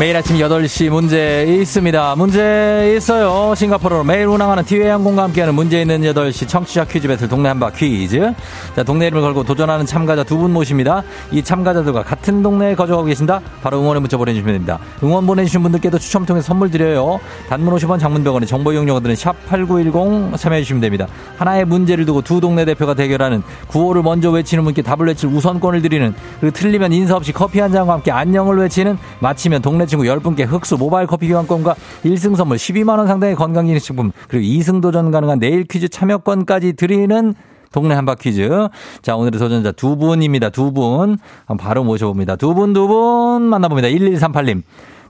매일 아침 8시 문제 있습니다. 문제 있어요. 싱가포르로 매일 운항하는 티웨이 항공과 함께하는 문제 있는 8시 청취자 퀴즈 배틀 동네 한바 퀴즈. 자, 동네 이름을 걸고 도전하는 참가자 두 분 모십니다. 이 참가자들과 같은 동네에 거주하고 계신다? 바로 응원의 문자 보내주시면 됩니다. 응원 보내주신 분들께도 추첨 통해 선물 드려요. 단문 50원 장문병원의 정보 이용료가 드는 샵8910 참여해주시면 됩니다. 하나의 문제를 두고 두 동네 대표가 대결하는 구호를 먼저 외치는 분께 답을 외칠 우선권을 드리는 그리고 틀리면 인사 없이 커피 한 잔과 함께 안녕을 외치는 마치면 동네 친구 10분께 흑수 모바일 커피 교환권과 1승 선물 12만원 상당의 건강기능식품 그리고 2승 도전 가능한 내일 퀴즈 참여권까지 드리는 동네 한바 퀴즈. 자, 오늘의 도전자 두 분입니다. 두 분. 바로 모셔봅니다. 두 분, 두 분 만나봅니다. 1138님.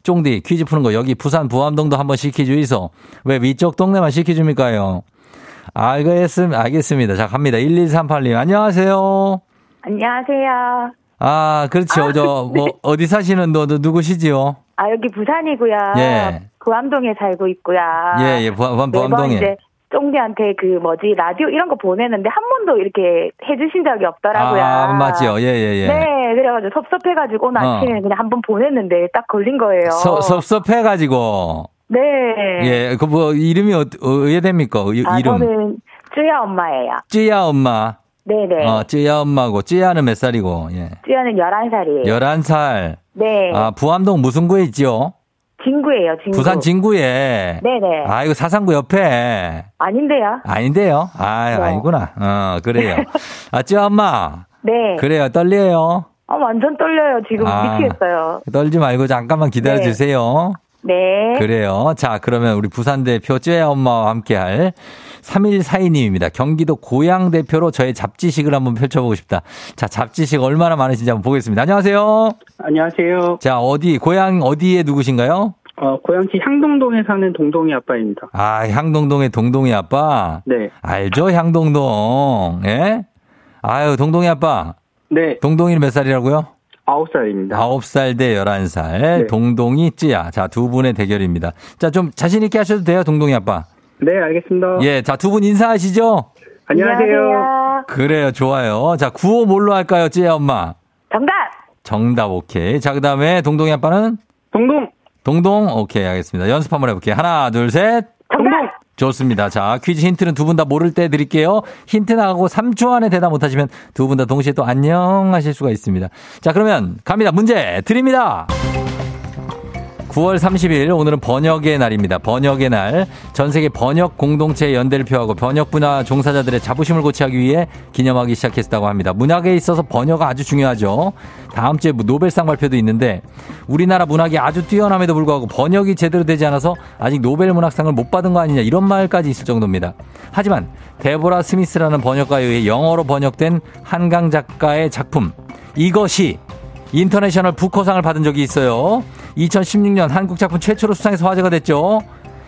쫑디 퀴즈 푸는 거 여기 부산 부암동도 한번 시켜주이소. 왜 위쪽 동네만 시켜줍니까요? 알겠습니다. 알겠습니다. 자, 갑니다. 1138님. 안녕하세요. 안녕하세요. 아, 그렇죠. 아, 저, 뭐, 네. 어디 사시는 너, 너 누구시지요? 아, 여기 부산이고요. 예. 부암동에 살고 있고요. 예, 예, 부암, 부암동에. 이제 쫑디한테 그 뭐지, 라디오 이런 거 보내는데 한 번도 이렇게 해주신 적이 없더라고요. 아, 맞지요. 예, 예, 예. 네, 그래가지고 섭섭해가지고 오늘 어. 아침에 그냥 한 번 보냈는데 딱 걸린 거예요. 서, 섭섭해가지고. 네. 예, 그 뭐, 이름이 어, 어떻게 됩니까? 이, 아, 이름. 저는 쯔야 엄마예요. 쯔야 엄마. 네네. 어, 쯔야 엄마고, 쯔야는 몇 살이고, 예. 쯔야는 11살이에요. 11살. 네. 아, 부암동 무슨 구에 있지요? 진구예요, 진구. 부산 진구에. 네네. 아, 이거 사상구 옆에. 아닌데요. 아닌데요? 아, 네. 아니구나. 어, 그래요. 아, 찌 엄마. 네. 그래요. 떨려요? 아, 완전 떨려요. 지금 아, 미치겠어요. 떨지 말고 잠깐만 기다려 주세요. 네. 네. 그래요. 자, 그러면 우리 부산 대표 쯔야 엄마와 함께 할 3142님입니다. 경기도 고양 대표로 저의 잡지식을 한번 펼쳐보고 싶다. 자, 잡지식 얼마나 많으신지 한번 보겠습니다. 안녕하세요. 안녕하세요. 자, 어디, 고양 어디에 누구신가요? 어, 고양시 향동동에 사는 동동이 아빠입니다. 아, 향동동의 동동이 아빠? 네. 알죠, 향동동. 예? 아유, 동동이 아빠. 네. 동동이는 몇 살이라고요? 아홉 살입니다. 아홉 살 대 열한 살. 네. 동동이 찌야. 자, 두 분의 대결입니다. 자, 좀 자신있게 하셔도 돼요, 동동이 아빠. 네, 알겠습니다. 예, 자, 두 분 인사하시죠? 안녕하세요. 안녕하세요. 그래요, 좋아요. 자, 구호 뭘로 할까요, 찌야 엄마? 정답! 정답, 오케이. 자, 그 다음에 동동이 아빠는? 동동! 동동, 오케이, 알겠습니다. 연습 한번 해볼게요. 하나, 둘, 셋. 정답! 좋습니다. 자, 퀴즈 힌트는 두 분 다 모를 때 드릴게요. 힌트 나가고 3초 안에 대답 못하시면 두 분 다 동시에 또 안녕 하실 수가 있습니다. 자, 그러면 갑니다. 문제 드립니다. 9월 30일 오늘은 번역의 날입니다. 번역의 날. 전 세계 번역 공동체 연대를 표하고 번역 분야 종사자들의 자부심을 고취하기 위해 기념하기 시작했다고 합니다. 문학에 있어서 번역가 아주 중요하죠. 다음 주에 뭐 노벨상 발표도 있는데 우리나라 문학이 아주 뛰어남에도 불구하고 번역이 제대로 되지 않아서 아직 노벨 문학상을 못 받은 거 아니냐 이런 말까지 있을 정도입니다. 하지만 데보라 스미스라는 번역가에 의해 영어로 번역된 한강 작가의 작품 이것이 인터내셔널 부커상을 받은 적이 있어요. 2016년 한국 작품 최초로 수상해서 화제가 됐죠.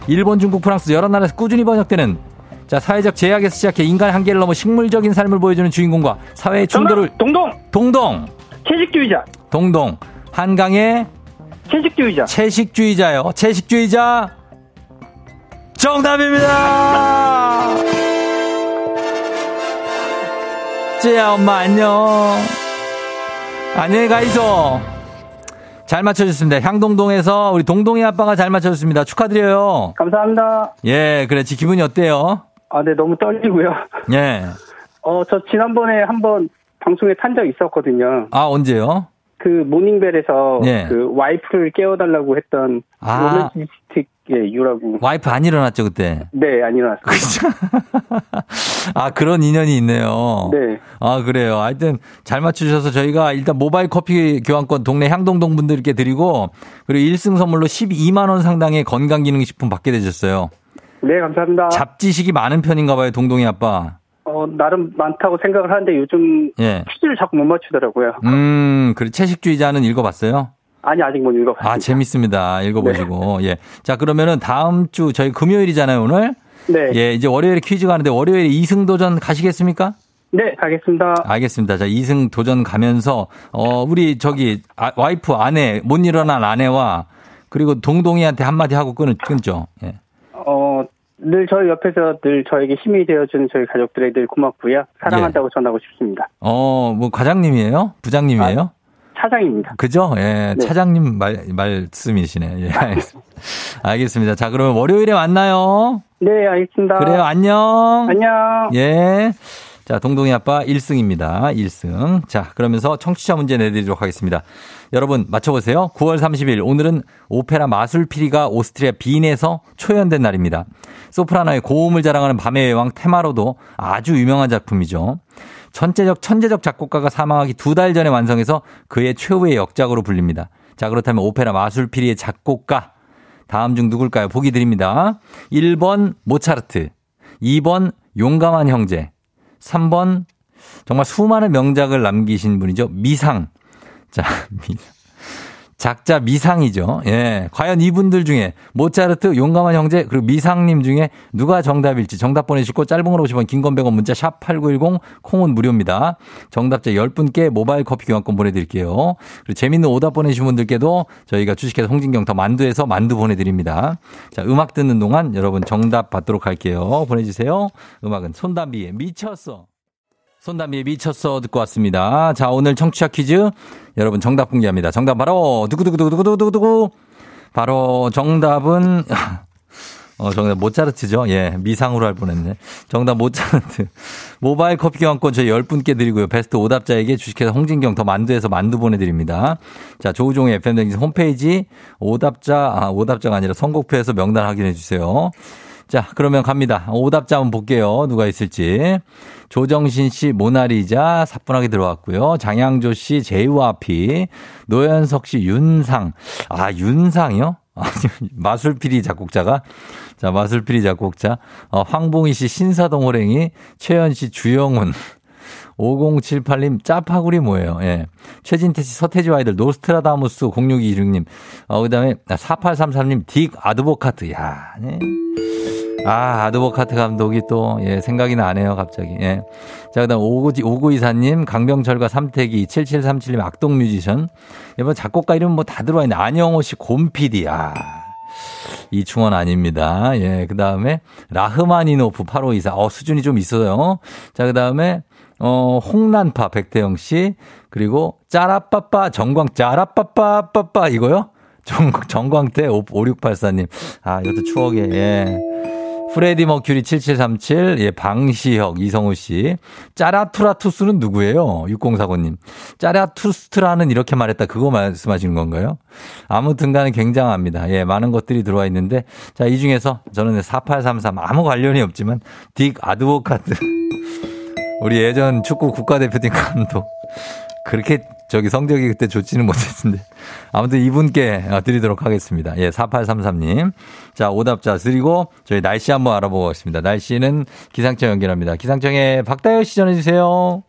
일본, 중국, 프랑스 여러 나라에서 꾸준히 번역되는 자 사회적 제약에서 시작해 인간의 한계를 넘어 식물적인 삶을 보여주는 주인공과 사회의 충돌을 동동 동동 채식주의자 동동 한강의 채식주의자 채식주의자요 채식주의자 정답입니다. 쯔야 엄마 안녕. 안녕히 가이소. 잘 맞춰주셨습니다. 향동동에서 우리 동동이 아빠가 잘 맞춰줬습니다. 축하드려요. 감사합니다. 예, 그렇지. 기분이 어때요? 아, 네, 너무 떨리고요. 예. 어, 저 지난번에 한번 방송에 탄 적 있었거든요. 아, 언제요? 그 모닝벨에서 예. 그 와이프를 깨워달라고 했던 아. 로맨티스틱 의 유라고. 와이프 안 일어났죠, 그때? 네, 안 일어났어요. 아, 그런 인연이 있네요. 네. 아, 그래요. 하여튼 잘 맞추셔서 저희가 일단 모바일 커피 교환권 동네 향동동 분들께 드리고 그리고 1승 선물로 12만원 상당의 건강기능식품 받게 되셨어요. 네, 감사합니다. 잡지식이 많은 편인가 봐요, 동동이 아빠. 어, 나름 많다고 생각을 하는데 요즘 예. 퀴즈를 자꾸 못 맞추더라고요. 음, 그래 채식주의자는 읽어봤어요? 아니 아직 못 읽어봤어요. 아 재밌습니다. 읽어보시고 네. 예. 자 그러면은 다음 주 저희 금요일이잖아요 오늘. 네. 예 이제 월요일에 퀴즈 가는데 월요일에 2승 도전 가시겠습니까? 네 가겠습니다. 알겠습니다. 자 2승 도전 가면서 어 우리 저기 아, 와이프 아내 못 일어난 아내와 그리고 동동이한테 한마디 하고 끊, 끊죠. 예. 어. 늘 저희 옆에서 늘 저에게 힘이 되어준 저희 가족들에 늘 고맙고요. 사랑한다고 예. 전하고 싶습니다. 어, 뭐 과장님이에요? 부장님이에요? 아, 차장입니다. 그죠? 예, 네. 차장님 말, 말씀이시네. 예, 알겠습니다. 알겠습니다. 자, 그러면 월요일에 만나요. 네, 알겠습니다. 그래요, 안녕. 안녕. 예. 자, 동동이 아빠 1승입니다. 1승. 자, 그러면서 청취자 문제 내드리도록 하겠습니다. 여러분, 맞춰보세요. 9월 30일, 오늘은 오페라 마술피리가 오스트리아 빈에서 초연된 날입니다. 소프라노의 고음을 자랑하는 밤의 여왕 테마로도 아주 유명한 작품이죠. 천재적, 천재적 작곡가가 사망하기 두 달 전에 완성해서 그의 최후의 역작으로 불립니다. 자, 그렇다면 오페라 마술피리의 작곡가. 다음 중 누굴까요? 보기 드립니다. 1번 모차르트, 2번 용감한 형제, 3번 정말 수많은 명작을 남기신 분이죠. 미상. 자, 미상. 작자 미상이죠. 예. 과연 이분들 중에 모차르트, 용감한 형제, 그리고 미상님 중에 누가 정답일지 정답 보내주시고 짧은 걸 오시면 긴건 100원 문자 샵 8910 콩은 무료입니다. 정답자 10분께 모바일 커피 교환권 보내드릴게요. 그리고 재밌는 오답 보내주신 분들께도 저희가 주식회사 홍진경 더 만두에서 만두 보내드립니다. 자, 음악 듣는 동안 여러분 정답 받도록 할게요. 보내주세요. 음악은 손담비의 미쳤어. 손담비의 미쳤어 듣고 왔습니다. 자, 오늘 청취자 퀴즈 여러분 정답 공개합니다. 정답 바로 두구두구두구두구두구 바로 정답은 어, 정답 모차르트죠. 예, 미상으로 할 뻔했네. 정답 모차르트. 모바일 커피 교환권 저희 10분께 드리고요. 베스트 오답자에게 주식회사 홍진경 더 만두에서 만두 보내드립니다. 자, 조우종의 FM댕진 홈페이지 오답자, 아, 오답자가 아니라 선곡표에서 명단 확인해 주세요. 자, 그러면 갑니다. 오답자 한번 볼게요. 누가 있을지. 조정신 씨, 모나리자, 사뿐하게 들어왔고요. 장양조 씨, 제이와피, 노현석 씨, 윤상. 아, 윤상이요? 마술피리 작곡자가 자 마술피리 작곡자 어, 황봉희 씨 신사동 호랭이 최현 씨 주영훈 5078님 짜파구리 뭐예요? 예. 최진태 씨 서태지 아이들 노스트라다무스 0626님 어 그다음에 4833님 딕 아드보카트 야. 네. 아, 아드보카트 감독이 또, 예, 생각이 나네요, 갑자기. 예. 자, 그 다음, 오구이사님, 강병철과 삼태기, 7737님, 악동 뮤지션. 이번 작곡가 이름 뭐 다 들어와 있네. 안영호 씨, 곰피디. 아. 이충원 아닙니다. 예, 그 다음에, 라흐마니노프 8524. 어, 수준이 좀 있어요. 자, 그 다음에, 어, 홍난파 백태영 씨. 그리고, 짜라빠빠, 정광, 짜라빠빠빠빠, 이거요? 정, 정광태 5684님. 아, 이것도 추억에, 예. 프레디 머큐리 7737, 예, 방시혁, 이성우 씨. 짜라투라투스는 누구예요? 6049님. 짜라투스트라는 이렇게 말했다. 그거 말씀하시는 건가요? 아무튼 간에 굉장합니다. 예, 많은 것들이 들어와 있는데. 자, 이 중에서 저는 4833 아무 관련이 없지만, 딕 아드보카트. 우리 예전 축구 국가대표팀 감독. 그렇게 저기 성적이 그때 좋지는 못했는데. 아무튼 이분께 드리도록 하겠습니다. 예, 4833님. 자, 오답자 드리고 저희 날씨 한번 알아보고 가겠습니다. 날씨는 기상청 연결합니다. 기상청에 박다현 씨 전해주세요.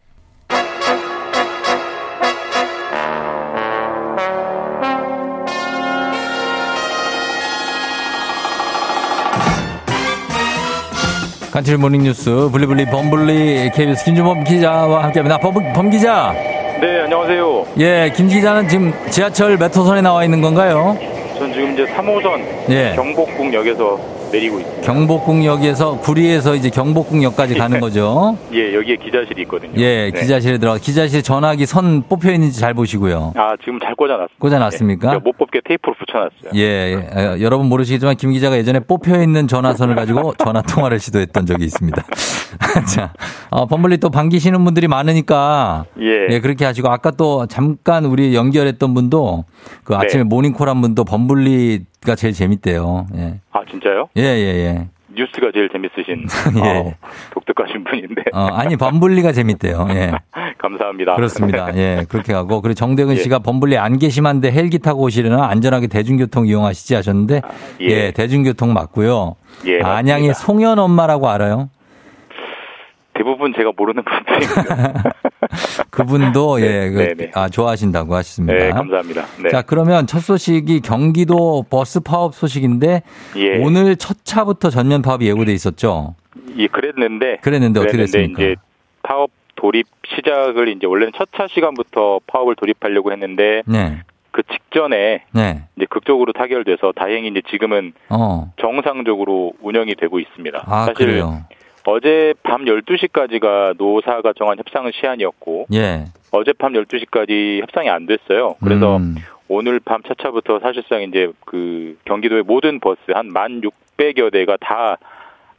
간추린 모닝 뉴스 블리블리 범블리 KBS 김주범 기자와 함께합니다. 범, 범 기자. 네, 안녕하세요. 예, 김 기자는 지금 지하철 몇 호선에 나와 있는 건가요? 전 지금 이제 3호선 예. 경복궁역에서 내리고 있습니다. 경복궁역에서 구리에서 이제 경복궁역까지 가는 거죠. 예, 여기에 기자실이 있거든요. 예, 네. 기자실에 들어가 기자실 전화기 선 뽑혀 있는지 잘 보시고요. 아, 지금 잘 꽂아놨습니다. 꽂아놨습니까? 예, 못 뽑게 테이프로 붙여놨어요. 예, 예, 여러분 모르시겠지만 김 기자가 예전에 뽑혀 있는 전화선을 가지고 전화 통화를 시도했던 적이 있습니다. 자, 어, 범블리 또 반기시는 분들이 많으니까 예. 예, 그렇게 하시고 아까 또 잠깐 우리 연결했던 분도 그 아침에 네. 모닝콜 한 분도 범블리 가 제일 재밌대요. 예. 아, 진짜요? 예, 예, 예. 뉴스가 제일 재밌으신 예. 어, 독특하신 분인데. 어, 아니 범블리가 재밌대요. 예. 감사합니다. 그렇습니다. 예, 그렇게 하고 그리고 정대근 예. 씨가 범블리 안 계시만데 헬기 타고 오시려나 안전하게 대중교통 이용하시지 하셨는데 아, 예. 예. 대중교통 맞고요. 예, 안양의 송현 엄마라고 알아요? 대부분 제가 모르는 분들입니다. 그분도 네, 예, 그, 네, 네. 아 좋아하신다고 하셨습니다. 네, 감사합니다. 네. 자, 그러면 첫 소식이 경기도 버스 파업 소식인데 예. 오늘 첫 차부터 전면 파업이 예고돼 있었죠. 예, 그랬는데 그랬는데 어떻게 됐습니까? 이제 파업 돌입 시작을 이제 원래는 첫 차 시간부터 파업을 돌입하려고 했는데 네. 그 직전에 네. 이제 극적으로 타결돼서 다행히 이제 지금은 어. 정상적으로 운영이 되고 있습니다. 아, 사실 그래요? 어제 밤 12시까지가 노사가 정한 협상 시한이었고 예. 어젯밤 12시까지 협상이 안 됐어요. 그래서 음. 오늘 밤 차차부터 사실상 이제 그 경기도의 모든 버스 한 1,600여 대가 다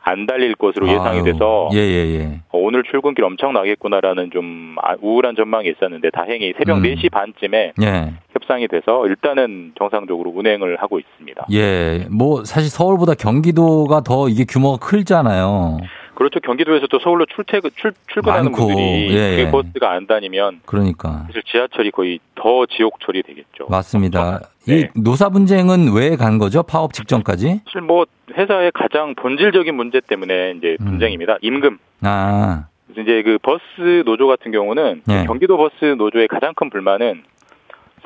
안 달릴 것으로 예상이 돼서 예, 예, 예. 어, 오늘 출근길 엄청 나겠구나라는 좀 아, 우울한 전망이 있었는데 다행히 새벽 음. 4시 반쯤에 예. 협상이 돼서 일단은 정상적으로 운행을 하고 있습니다. 예, 뭐 사실 서울보다 경기도가 더 이게 규모가 크잖아요. 그렇죠. 경기도에서 또 서울로 출퇴근 출, 출근하는 많고. 분들이 예, 예. 버스가 안 다니면 그러니까 사실 지하철이 거의 더 지옥철이 되겠죠. 맞습니다. 네. 이 노사 분쟁은 왜 간 거죠? 파업 직전까지? 사실 뭐 회사의 가장 본질적인 문제 때문에 이제 음. 분쟁입니다. 임금. 아. 이제 그 버스 노조 같은 경우는 예. 경기도 버스 노조의 가장 큰 불만은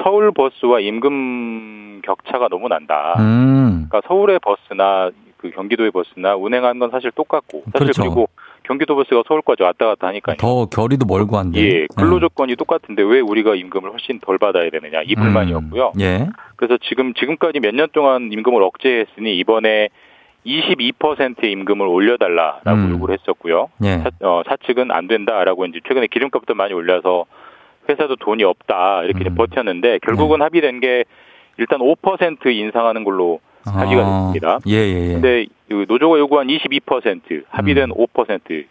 서울 버스와 임금 격차가 너무 난다. 음. 그러니까 서울의 버스나 그 경기도의 버스나 운행하는 건 사실 똑같고 사실 그렇죠. 그리고 경기도 버스가 서울까지 왔다 갔다 하니까 더 거리도 멀고 한데 예 근로 네. 조건이 네. 똑같은데 왜 우리가 임금을 훨씬 덜 받아야 되느냐 이 불만이었고요. 음. 예. 그래서 지금 지금까지 몇 년 동안 임금을 억제했으니 이번에 22%의 임금을 올려달라라고 음. 요구를 했었고요. 예. 사, 어, 사측은 안 된다라고 이제 최근에 기름값도 많이 올려서 회사도 돈이 없다 이렇게 음. 버텼는데 결국은 네. 합의된 게 일단 5% 인상하는 걸로 합의가 됐습니다. 예, 예, 예. 근데 노조가 요구한 22% 합의된 음. 5%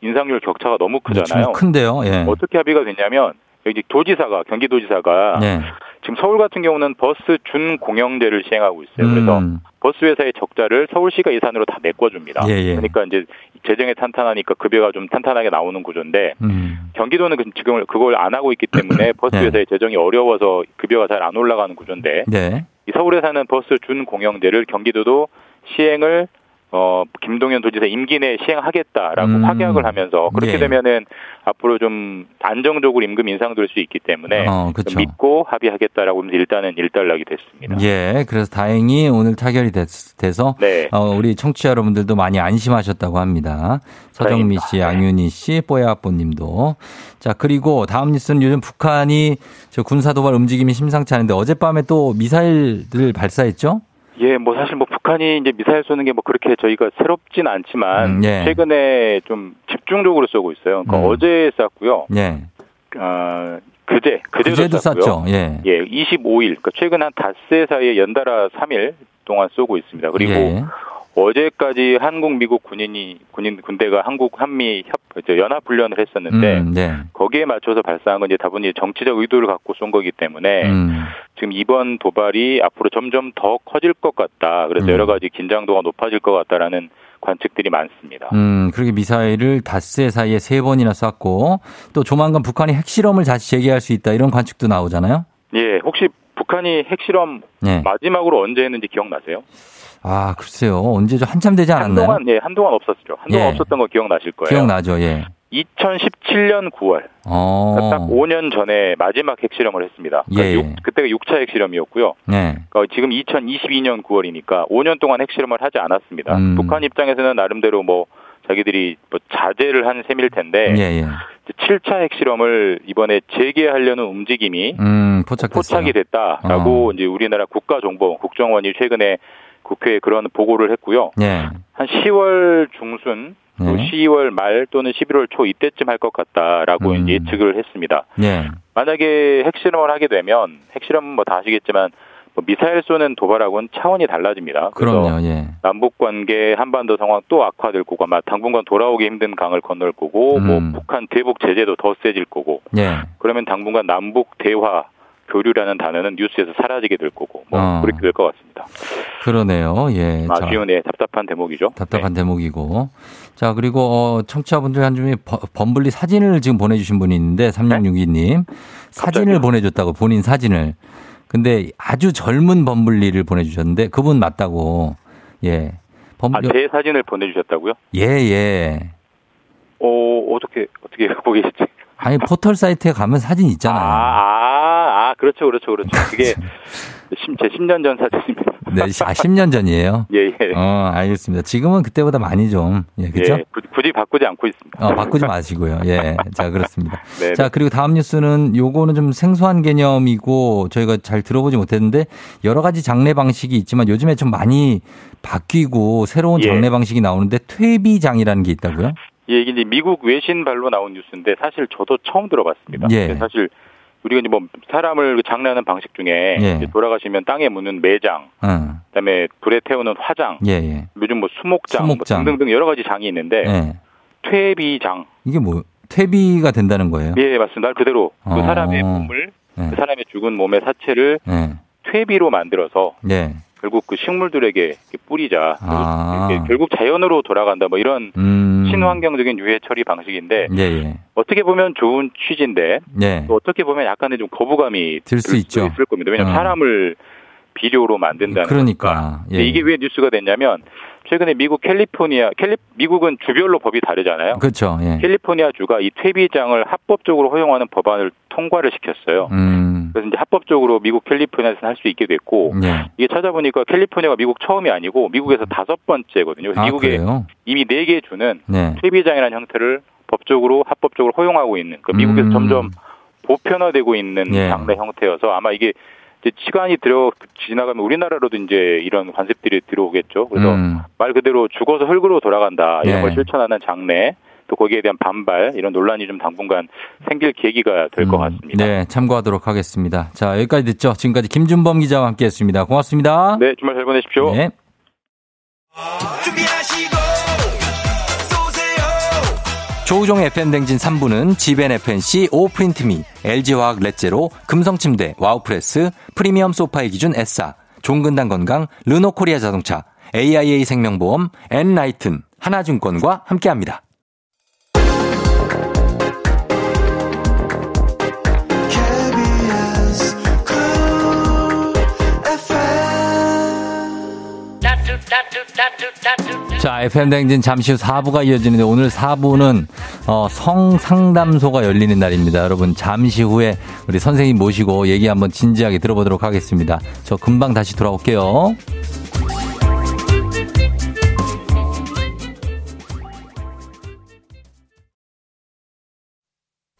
인상률 격차가 너무 크잖아요. 큰데요. 예. 어떻게 합의가 됐냐면 여기 도지사가 경기도지사가 네. 지금 서울 같은 경우는 버스 준공영제를 시행하고 있어요. 음. 그래서 버스 회사의 적자를 서울시가 예산으로 다 메꿔줍니다. 예, 예. 그러니까 이제 재정에 탄탄하니까 급여가 좀 탄탄하게 나오는 구조인데 음. 경기도는 그 지금 그걸 안 하고 있기 때문에 버스 네. 회사의 재정이 어려워서 급여가 잘 안 올라가는 구조인데 네. 이 서울에서 하는 버스 준공영제를 경기도도 시행을 어, 김동연 도지사 임기 내에 시행하겠다라고 음. 확약을 하면서 그렇게 예. 되면은 앞으로 좀 안정적으로 임금 인상될 수 있기 때문에 어, 믿고 합의하겠다라고 하면서 일단은 일단락이 됐습니다. 예, 그래서 다행히 오늘 타결이 됐, 돼서 네. 어, 우리 청취자 여러분들도 많이 안심하셨다고 합니다. 서정미 씨, 양윤희 씨, 뽀야뽀님도 자 그리고 다음 뉴스는 요즘 북한이 저 군사 도발 움직임이 심상치 않은데 어젯밤에 또 미사일을 발사했죠? 예, 뭐 사실 뭐 북한이 이제 미사일 쏘는 게 뭐 그렇게 저희가 새롭진 않지만 음, 예. 최근에 좀 집중적으로 쏘고 있어요. 그러니까 음. 어제 쐈고요. 예. 어, 그제 그제도, 그제도 쐈고요. 쐈죠. 예. 예, 25일 그러니까 최근 한 닷새 사이에 연달아 3일 동안 쏘고 있습니다. 그리고 예. 어제까지 한국 미국 군인이 군인 군대가 한국 한미 협 연합 훈련을 했었는데 음, 네. 거기에 맞춰서 발사한 건 이제 다분히 정치적 의도를 갖고 쏜 거기 때문에 음. 지금 이번 도발이 앞으로 점점 더 커질 것 같다. 그래서 음. 여러 가지 긴장도가 높아질 것 같다라는 관측들이 많습니다. 음, 그렇게 미사일을 닷새 사이에 세 번이나 쐈고 또 조만간 북한이 핵실험을 다시 재개할 수 있다 이런 관측도 나오잖아요. 예, 혹시 북한이 핵실험 네. 마지막으로 언제 했는지 기억나세요? 아, 글쎄요. 언제죠? 한참 되지 않았나요? 한동안, 예, 한동안 없었죠. 한동안 예. 없었던 거 기억나실 거예요. 기억나죠, 예. 2017년 9월. 어. 그러니까 딱 5년 전에 마지막 핵실험을 했습니다. 그러니까 예. 6, 예. 그때가 6차 핵실험이었고요. 네. 그러니까 지금 2022년 9월이니까 5년 동안 핵실험을 하지 않았습니다. 음. 북한 입장에서는 나름대로 뭐 자기들이 뭐 자제를 한 셈일 텐데 예, 예. 7차 핵실험을 이번에 재개하려는 움직임이 음, 포착이 됐다라고 어. 이제 우리나라 국가정보 국정원이 최근에 국회에 그런 보고를 했고요. 네. 한 10월 중순 네. 12월 말 또는 11월 초 이때쯤 할 것 같다라고 음. 예측을 했습니다. 네. 만약에 핵실험을 하게 되면 핵실험 뭐다 아시겠지만 뭐 미사일 쏘는 도발하고는 차원이 달라집니다. 그럼요. 예. 남북 관계 한반도 상황 또 악화될 거고 아마 당분간 돌아오기 힘든 강을 건널 거고 뭐 음. 뭐 북한 대북 제재도 더 세질 거고. 예. 그러면 당분간 남북 대화 교류라는 단어는 뉴스에서 사라지게 될 거고 뭐 어. 그렇게 될 것 같습니다. 그러네요. 예. 아쉬운 네, 답답한 대목이죠. 답답한 네. 대목이고. 자, 그리고 어, 청취자분들 한 중에 범블리 사진을 지금 보내주신 분이 있는데 3662님 네? 사진을 보내줬다고 본인 사진을. 근데 아주 젊은 범블리를 보내주셨는데 그분 맞다고. 예. 범블리. 아, 제 사진을 보내주셨다고요? 예, 예. 어, 어떻게, 어떻게 보기 계셨지? 아니, 포털 사이트에 가면 사진 있잖아요. 아, 아, 아 그렇죠, 그렇죠, 그렇죠. 그게 제 10년 전 사진입니다. 네, 아, 10년 전이에요? 예, 예. 어, 알겠습니다. 지금은 그때보다 많이 좀, 예, 그죠? 예, 굳이 바꾸지 않고 있습니다. 어, 바꾸지 마시고요. 예. 자, 그렇습니다. 네, 네. 자, 그리고 다음 뉴스는 요거는 좀 생소한 개념이고 저희가 잘 들어보지 못했는데 여러 가지 장례 방식이 있지만 요즘에 좀 많이 바뀌고 새로운 예. 장례 방식이 나오는데 퇴비장이라는 게 있다고요? 예, 이게 이제 미국 외신 발로 나온 뉴스인데 사실 저도 처음 들어봤습니다. 예. 사실 우리가 이제 뭐 사람을 그 장례하는 방식 중에 예. 돌아가시면 땅에 묻는 매장, 어. 그다음에 불에 태우는 화장, 예, 예. 요즘 뭐 수목장, 뭐 수목장. 뭐 등등등 여러 가지 장이 있는데 예. 퇴비장 이게 뭐 퇴비가 된다는 거예요? 예, 맞습니다. 그대로 그 어. 사람의 몸을 그 사람의 죽은 몸의 사체를 퇴비로 만들어서 결국 그 식물들에게 뿌리자. 아. 결국 자연으로 돌아간다. 뭐 이런 음. 친환경적인 유해 처리 방식인데 예, 예. 어떻게 보면 좋은 취지인데 예. 또 어떻게 보면 약간의 좀 거부감이 들 수 있죠. 있을 겁니다. 왜냐하면 어. 사람을 비료로 만든다는 그러니까 예. 이게 왜 뉴스가 됐냐면 최근에 미국 캘리포니아 캘리 미국은 주별로 법이 다르잖아요. 그렇죠. 예. 캘리포니아 주가 이 퇴비장을 합법적으로 허용하는 법안을 통과를 시켰어요. 음. 그래서 이제 합법적으로 미국 캘리포니아에서 할 수 있게 됐고 예. 이게 찾아보니까 캘리포니아가 미국 처음이 아니고 미국에서 다섯 번째거든요. 아, 미국에 그래요? 이미 네 개 주는 네. 퇴비장이라는 형태를 법적으로 합법적으로 허용하고 있는 그 미국에서 음. 점점 보편화되고 있는 예. 장래 형태여서 아마 이게 이제 시간이 들어 지나가면 우리나라로도 이제 이런 관습들이 들어오겠죠. 그래서 음. 말 그대로 죽어서 흙으로 돌아간다 이런 네. 걸 실천하는 장례 또 거기에 대한 반발 이런 논란이 좀 당분간 생길 계기가 될것 음, 같습니다. 네, 참고하도록 하겠습니다. 자, 여기까지 듣죠. 지금까지 김준범 기자와 함께했습니다. 고맙습니다. 네, 주말 잘 보내십시오. 네. 조우종 FM대행진 3부는 지벤 F&C, 오프린트미, LG화학 렛제로, 금성침대, 와우프레스, 프리미엄 소파의 기준 S사, 종근당 건강, 르노코리아 자동차, AIA 생명보험, 엔라이튼, 하나증권과 함께합니다. 자, FM댕진 잠시 후 4부가 이어지는데 오늘 4부는 어, 성상담소가 열리는 날입니다. 여러분, 잠시 후에 우리 선생님 모시고 얘기 한번 진지하게 들어보도록 하겠습니다. 저 금방 다시 돌아올게요.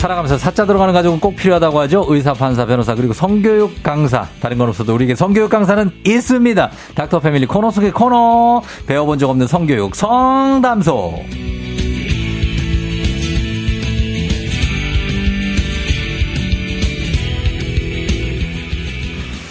살아가면서 사자 들어가는 가족은 꼭 필요하다고 하죠. 의사, 판사, 변호사, 그리고 성교육 강사. 다른 건 없어도 우리에게 성교육 강사는 있습니다. 닥터 패밀리 코너 속의 코너. 배워본 적 없는 성교육 성담소.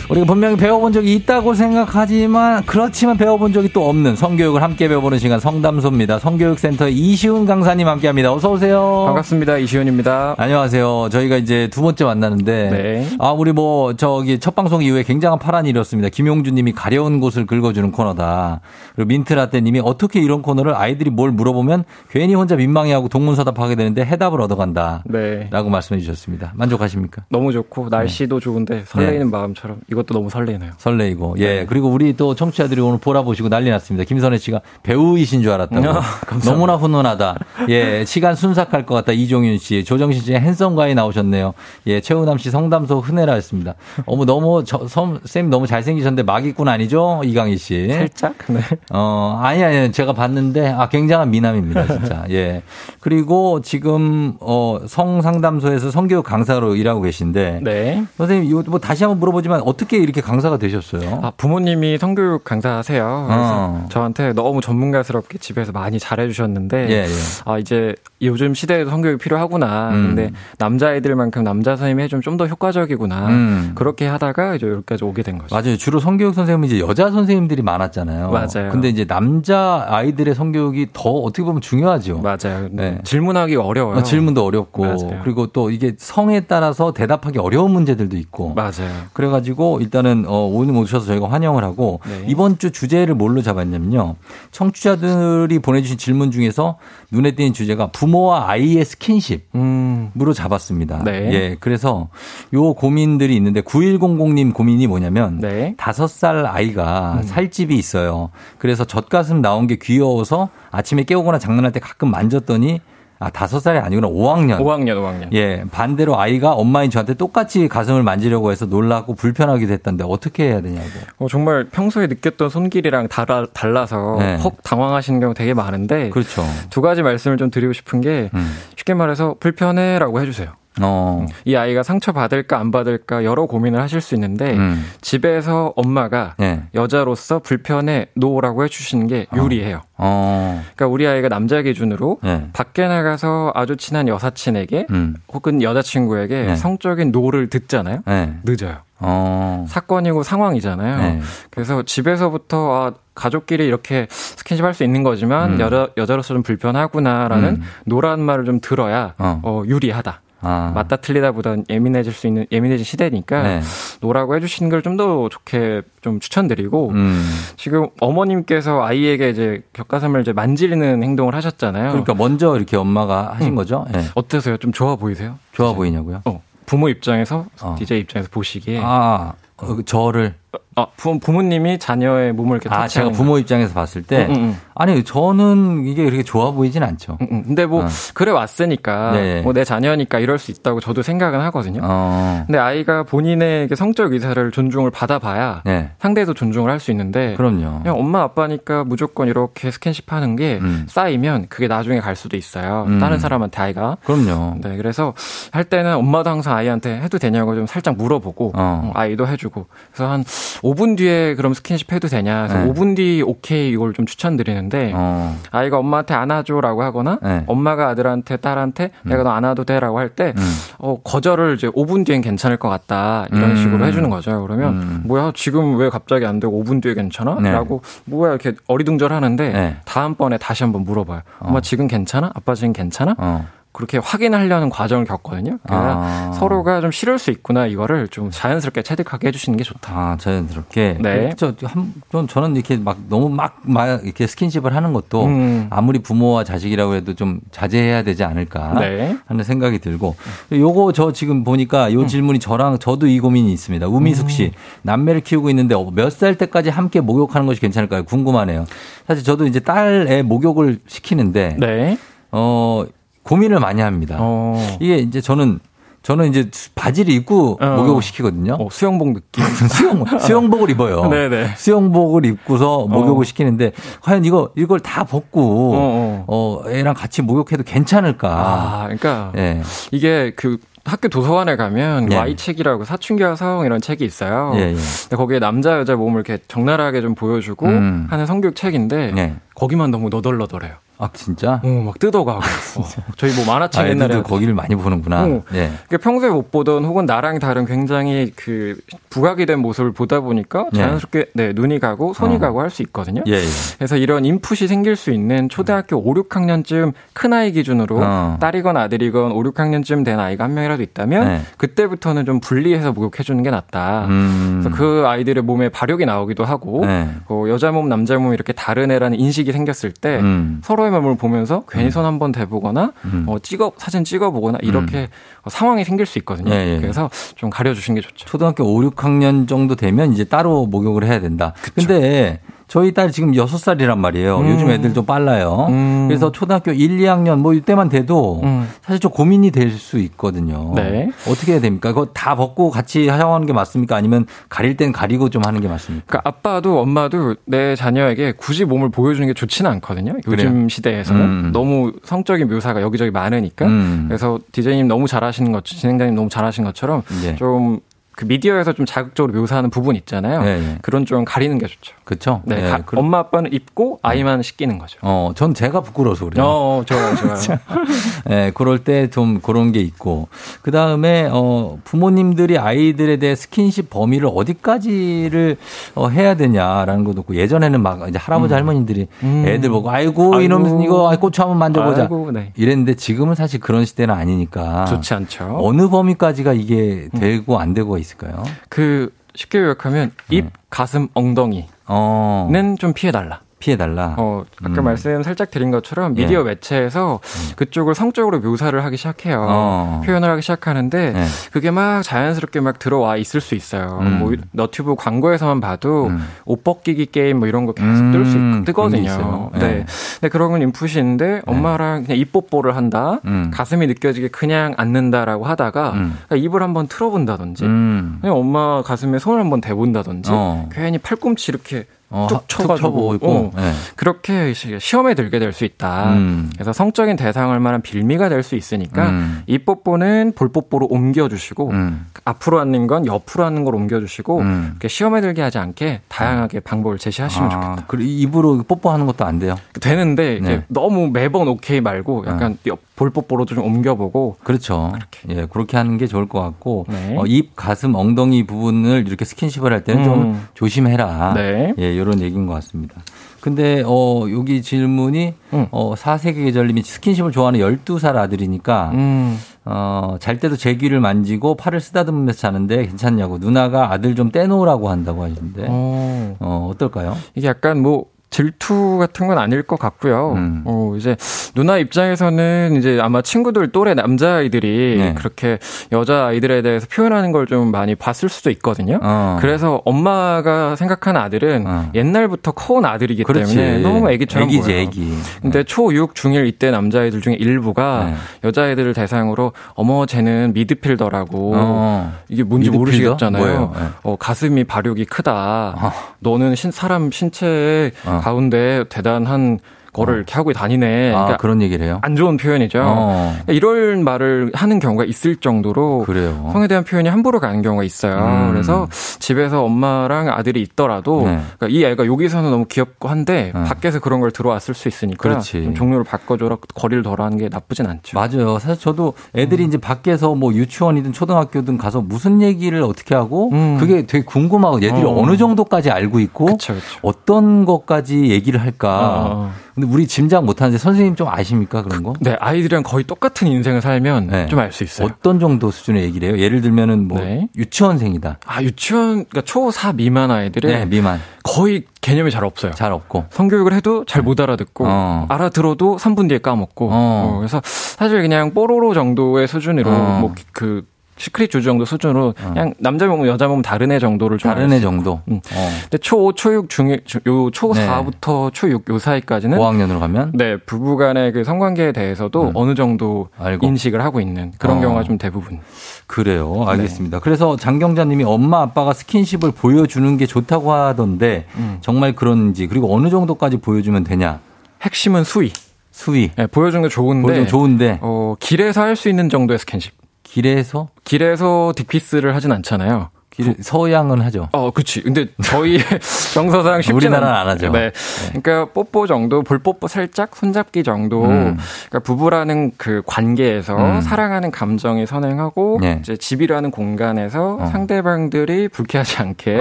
우리가 분명히 배워본 적이 있다고 생각하지만 그렇지만 배워본 적이 또 없는 성교육을 함께 배워보는 시간 성담소입니다. 성교육센터 이시훈 강사님 함께합니다. 어서 오세요. 반갑습니다. 이시훈입니다. 안녕하세요. 저희가 이제 두 번째 만나는데 네. 아 우리 뭐 저기 첫 방송 이후에 굉장한 파란이 일었습니다. 김용주님이 가려운 곳을 긁어주는 코너다. 그리고 민트라떼님이 어떻게 이런 코너를 아이들이 뭘 물어보면 괜히 혼자 민망해하고 동문서답하게 되는데 해답을 얻어간다. 네. 라고 말씀해 주셨습니다. 만족하십니까? 너무 좋고 날씨도 네. 좋은데 설레이는 네. 마음처럼 이것도 너무 설레네요. 설레이고. 예. 네. 그리고 우리 또 청취자들이 오늘 보라 보시고 난리 났습니다. 김선혜 씨가 배우이신 줄 알았다고. 아, 너무나 훈훈하다. 예. 시간 순삭할 것 같다. 이종윤 씨. 조정신 씨의 핸섬가에 나오셨네요. 예. 최우남 씨 성담소 흔해라 했습니다. 어머, 너무, 저, 선, 쌤 너무 잘생기셨는데 막이꾼 아니죠? 이강희 씨. 살짝? 네. 어, 아니, 아니, 제가 봤는데, 아, 굉장한 미남입니다. 진짜. 예. 그리고 지금, 어, 성상담소에서 성교육 강사로 일하고 계신데. 네. 선생님, 이거 뭐 다시 한번 물어보지만 어떻게 어떻게 이렇게 강사가 되셨어요? 아, 부모님이 성교육 강사하세요. 그래서 어. 저한테 너무 전문가스럽게 집에서 많이 잘해주셨는데, 예, 예. 아, 이제 요즘 시대에도 성교육이 필요하구나. 음. 근데 남자아이들만큼 남자 선생님이 해주면 좀더 효과적이구나. 음. 그렇게 하다가 이제 여기까지 오게 된 거죠. 맞아요. 주로 성교육 선생님은 이제 여자 선생님들이 많았잖아요. 맞아요. 근데 이제 남자 아이들의 성교육이 더 어떻게 보면 중요하죠. 맞아요. 네. 질문하기 어려워요. 어, 질문도 어렵고. 맞아요. 그리고 또 이게 성에 따라서 대답하기 어려운 문제들도 있고. 맞아요. 그래가지고 일단은 어, 오늘 오셔서 저희가 환영을 하고 네. 이번 주 주제를 뭘로 잡았냐면요. 청취자들이 보내주신 질문 중에서 눈에 띄는 주제가 부모와 아이의 스킨십으로 음. 잡았습니다. 네. 예, 그래서 요 고민들이 있는데 9100님 고민이 뭐냐면 네. 5살 아이가 음. 살집이 있어요. 그래서 젖가슴 나온 게 귀여워서 아침에 깨우거나 장난할 때 가끔 만졌더니 아, 다섯 살이 아니구나. 5학년. 5학년, 5학년. 예. 반대로 아이가 엄마인 저한테 똑같이 가슴을 만지려고 해서 놀라고 불편하기도 했던데 어떻게 해야 되냐고. 어, 정말 평소에 느꼈던 손길이랑 달아, 달라서 네. 헉 당황하시는 경우 되게 많은데. 그렇죠. 두 가지 말씀을 좀 드리고 싶은 게 음. 쉽게 말해서 불편해라고 해주세요. 어. 이 아이가 상처 받을까 안 받을까 여러 고민을 하실 수 있는데 음. 집에서 엄마가 네. 여자로서 불편해 no라고 해주시는 게 어. 유리해요. 어. 그러니까 우리 아이가 남자 기준으로 네. 밖에 나가서 아주 친한 여사친에게 음. 혹은 여자친구에게 네. 성적인 no를 듣잖아요. 네. 늦어요. 어. 사건이고 상황이잖아요. 네. 그래서 집에서부터 아, 가족끼리 이렇게 스킨십 할 수 있는 거지만 음. 여자 여자로서 좀 불편하구나라는 음. no란 말을 좀 들어야 어. 어 유리하다. 아. 맞다 틀리다 보단 예민해질 수 있는 예민해진 시대니까 네. no라고 해주시는 걸 좀 더 좋게 좀 추천드리고 음. 지금 어머님께서 아이에게 이제 젖가슴을 이제 만지는 행동을 하셨잖아요. 그러니까 먼저 이렇게 엄마가 하신 음. 거죠. 네. 어떠세요? 좀 좋아 보이세요? 좋아 보이냐고요? 어. 부모 입장에서 어. DJ 입장에서 보시기에 아 어, 저를 아, 부, 모님이 자녀의 몸을 이렇게 아, 제가 부모 입장에서 봤을 때 음, 음, 음. 아니, 저는 이게 그렇게 좋아 보이진 않죠. 음, 음. 근데 뭐 어. 그래 왔으니까 네. 뭐내 자녀니까 이럴 수 있다고 저도 생각은 하거든요. 어. 근데 아이가 본인의 성적 의사를 존중을 받아봐야 네. 상대도 존중을 할 수 있는데 그럼요. 그냥 엄마 아빠니까 무조건 이렇게 스킨십 하는 게 음. 쌓이면 그게 나중에 갈 수도 있어요. 다른 사람한테 아이가. 그럼요. 네, 그래서 할 때는 엄마도 항상 아이한테 해도 되냐고 좀 살짝 물어보고 어. 아이도 해주고 그래서 한 5분 뒤에 그럼 스킨십 해도 되냐. 그래서 네. 5분 뒤 오케이 이걸 좀 추천드리는데 어. 아이가 엄마한테 안아줘라고 하거나 네. 엄마가 아들한테 딸한테 음. 내가 너 안아도 돼라고 할때 음. 어, 거절을 이제 5분 뒤엔 괜찮을 것 같다 이런 음. 식으로 해주는 거죠. 그러면 음. 뭐야 지금 왜 갑자기 안 되고 5분 뒤에 괜찮아? 네. 라고 뭐야 이렇게 어리둥절하는데 네. 다음번에 다시 한번 물어봐요. 엄마 어. 지금 괜찮아? 아빠 지금 괜찮아? 어. 그렇게 확인하려는 과정을 겪거든요. 그러니까 아. 서로가 좀 싫을 수 있구나 이거를 좀 자연스럽게 체득하게 해주시는 게 좋다. 아 자연스럽게. 네. 저, 한, 저는 이렇게 막 너무 막, 막 이렇게 스킨십을 하는 것도 음. 아무리 부모와 자식이라고 해도 좀 자제해야 되지 않을까 네. 하는 생각이 들고. 요거 저 지금 보니까 요 음. 질문이 저랑 저도 이 고민이 있습니다. 우미숙 씨 음. 남매를 키우고 있는데 몇 살 때까지 함께 목욕하는 것이 괜찮을까요? 궁금하네요. 사실 저도 이제 딸의 목욕을 시키는데. 네. 어, 고민을 많이 합니다. 어. 이게 이제 저는 저는 이제 바지를 입고 어. 목욕을 시키거든요. 어, 수영복 느낌. 수영, 수영복을 입어요. 네네. 수영복을 입고서 목욕을 어. 시키는데, 과연 이거, 이걸 다 벗고, 어, 어. 어 애랑 같이 목욕해도 괜찮을까. 아, 그러니까. 네. 이게 그, 학교 도서관에 가면 예. Y 책이라고 사춘기와 사용 이런 책이 있어요. 예, 예. 근데 거기에 남자 여자 몸을 이렇게 적나라하게 좀 보여주고 음. 하는 성교육 책인데 예. 거기만 너무 너덜너덜해요. 아 진짜? 어, 막 뜯어가고. 어. 저희 뭐 만화책 아, 옛날에 거기를 많이 보는구나. 어. 예. 그러니까 평소에 못 보던 혹은 나랑 다른 굉장히 그 부각이 된 모습을 보다 보니까 예. 자연스럽게 네, 눈이 가고 손이 어. 가고 할 수 있거든요. 예, 예, 그래서 이런 인풋이 생길 수 있는 초등학교 5, 6학년쯤 큰 아이 기준으로 어. 딸이건 아들이건 5, 6학년쯤 된 아이가 한 명이라도 있다면 네. 그때부터는 좀 분리해서 목욕해 주는 게 낫다. 음. 그래서 그 아이들의 몸에 발육이 나오기도 하고 네. 그 여자 몸 남자 몸 이렇게 다른 애라는 인식이 생겼을 때 음. 서로 서로의 몸을 보면서 괜히 음. 손한 번 대보거나 음. 어, 찍어 사진 찍어보거나 이렇게 음. 상황이 생길 수 있거든요. 예, 예. 그래서 좀 가려주시는 게 좋죠. 초등학교 5, 6학년 정도 되면 이제 따로 목욕을 해야 된다. 그쵸. 근데 저희 딸 지금 6살이란 말이에요. 음. 요즘 애들 좀 빨라요. 음. 그래서 초등학교 1, 2학년 뭐 이때만 돼도 음. 사실 좀 고민이 될 수 있거든요. 네. 어떻게 해야 됩니까? 그거 다 벗고 같이 사용하는 게 맞습니까? 아니면 가릴 땐 가리고 좀 하는 게 맞습니까? 그러니까 아빠도 엄마도 내 자녀에게 굳이 몸을 보여주는 게 좋지는 않거든요. 요즘 그래요? 시대에서는 음. 너무 성적인 묘사가 여기저기 많으니까. 음. 그래서 디제이님 너무 잘하시는 것, 진행자님 너무 잘하신 것처럼 네. 좀 그 미디어에서 좀 자극적으로 묘사하는 부분 있잖아요. 네, 네. 그런 좀 가리는 게 좋죠. 그렇죠. 네, 네. 가, 엄마 아빠는 입고 아이만 씻기는 거죠. 어, 전 제가 부끄러워서 그래요. 어, 어 좋아요, 좋아요. 네, 그럴 때 좀 그런 게 있고 그 다음에 어 부모님들이 아이들에 대해 스킨십 범위를 어디까지를 어, 해야 되냐라는 것도 있고 예전에는 막 이제 할아버지 음. 할머니들이 음. 애들 보고 아이고, 아이고. 이놈 이거 고추 한번 만져보자 아이고, 네. 이랬는데 지금은 사실 그런 시대는 아니니까 좋지 않죠. 어느 범위까지가 이게 음. 되고 안 되고가 있 을까요? 그 쉽게 요약하면 입, 네. 가슴, 엉덩이는 어. 좀 피해달라. 피해달라. 어, 아까 음. 말씀 살짝 드린 것처럼 미디어 예. 매체에서 음. 그쪽을 성적으로 묘사를 하기 시작해요. 어. 표현을 하기 시작하는데 예. 그게 막 자연스럽게 막 들어와 있을 수 있어요. 음. 뭐 너튜브 광고에서만 봐도 음. 옷 벗기기 게임 뭐 이런 거 계속 뜰수 음. 뜨거든요. 네. 네. 근데 그런 건 인풋이 있는데 네. 엄마랑 그냥 입 뽀뽀를 한다. 음. 가슴이 느껴지게 그냥 앉는다라고 하다가 그러니까 입을 한번 틀어본다든지 그냥 엄마 가슴에 손을 한번 대본다든지 어. 괜히 팔꿈치 이렇게 어, 툭 쳐가지고 있고 어, 네. 그렇게 시험에 들게 될 수 있다. 음. 그래서 성적인 대상을 만한 빌미가 될 수 있으니까 음. 이 뽀뽀는 볼 뽀뽀로 옮겨주시고 음. 앞으로 앉는 건 옆으로 앉는 걸 옮겨주시고 음. 시험에 들게 하지 않게 다양하게 방법을 제시하시면 아, 좋겠다. 그리고 입으로 뽀뽀하는 것도 안 돼요? 되는데 네. 너무 매번 오케이 말고 약간 어. 볼뽀뽀로도 좀 옮겨보고 그렇죠. 그렇게. 예, 그렇게 하는 게 좋을 것 같고 네. 어, 입, 가슴, 엉덩이 부분을 이렇게 스킨십을 할 때는 음. 좀 조심해라. 네. 예, 이런 얘기인 것 같습니다. 근데 어 여기 질문이 음. 어 4세기 계절님이 스킨십을 좋아하는 12살 아들이니까 음. 어잘 때도 제 귀를 만지고 팔을 쓰다듬으면서 자는데 괜찮냐고 누나가 아들 좀 떼놓으라고 한다고 하시는데 어, 어 어떨까요? 이게 약간 뭐 질투 같은 건 아닐 것 같고요. 음. 어, 이제 누나 입장에서는 이제 아마 친구들 또래 남자아이들이 네. 그렇게 여자아이들에 대해서 표현하는 걸 좀 많이 봤을 수도 있거든요. 어. 그래서 엄마가 생각하는 아들은 어. 옛날부터 커온 아들이기 그렇지. 때문에 너무 애기처럼 애기지, 보여요. 애기. 근데 네. 초6, 중1 이때 남자아이들 중에 일부가 네. 여자아이들을 대상으로 어머 쟤는 미드필더라고 어. 이게 뭔지 미드필더? 모르시겠잖아요. 네. 어, 가슴이 발육이 크다. 어. 너는 신, 사람 신체에 어. 가운데 대단한 거를 어. 이렇게 하고 다니네. 아, 그러니까 그런 얘기를 해요? 안 좋은 표현이죠. 어. 그러니까 이런 말을 하는 경우가 있을 정도로 그래요. 성에 대한 표현이 함부로 가는 경우가 있어요. 음. 그래서 집에서 엄마랑 아들이 있더라도 네. 그러니까 이 애가 여기서는 너무 귀엽고 한데 네. 밖에서 그런 걸 들어왔을 수 있으니까 그렇지. 좀 종류를 바꿔줘라 거리를 덜하는 게 나쁘진 않죠. 맞아요. 사실 저도 애들이 음. 이제 밖에서 뭐 유치원이든 초등학교든 가서 무슨 얘기를 어떻게 하고 음. 그게 되게 궁금하고 얘들이 어. 느 정도까지 알고 있고 그쵸, 그쵸. 어떤 것까지 얘기를 할까. 어. 근데 우리 짐작 못하는데 선생님 좀 아십니까 그런 거? 네, 아이들이랑 거의 똑같은 인생을 살면 네. 좀알 수 있어요. 어떤 정도 수준의 얘기를 해요? 예를 들면은 뭐 네. 유치원생이다. 아, 유치원 그러니까 초4 미만 아이들은 네, 미만. 거의 개념이 잘 없어요. 잘 없고. 성교육을 해도 잘 못 알아듣고 어. 알아들어도 3분 뒤에 까먹고. 어. 어, 그래서 사실 그냥 뽀로로 정도의 수준으로 어. 뭐그 시크릿 조주 정도 수준으로 어. 그냥 남자 몸 여자 몸 다른 애 정도를 좀 다른 애 정도. 음. 어. 근데 초5, 초6 중에 요 초 4부터 네. 초6 요 사이까지는 5학년으로 가면 네, 부부 간의 그 성관계에 대해서도 음. 어느 정도 알고. 인식을 하고 있는 그런 어. 경우가 좀 대부분. 그래요. 알겠습니다. 네. 그래서 장경자 님이 엄마 아빠가 스킨십을 보여주는 게 좋다고 하던데 음. 정말 그런지 그리고 어느 정도까지 보여주면 되냐? 핵심은 수위. 수위. 네, 보여주는 게 좋은데. 보여주는 좋은데. 어, 길에서 할 수 있는 정도의 스킨십. 길에서? 길에서 딕피스를 하진 않잖아요. 길, 서양은 하죠. 어, 그치. 근데 저희 정서상 쉽지 우리나라는 안 하죠. 네. 네. 그러니까 뽀뽀 정도, 볼뽀뽀 살짝, 손잡기 정도. 음. 그러니까 부부라는 그 관계에서 음. 사랑하는 감정이 선행하고 네. 이제 집이라는 공간에서 어. 상대방들이 불쾌하지 않게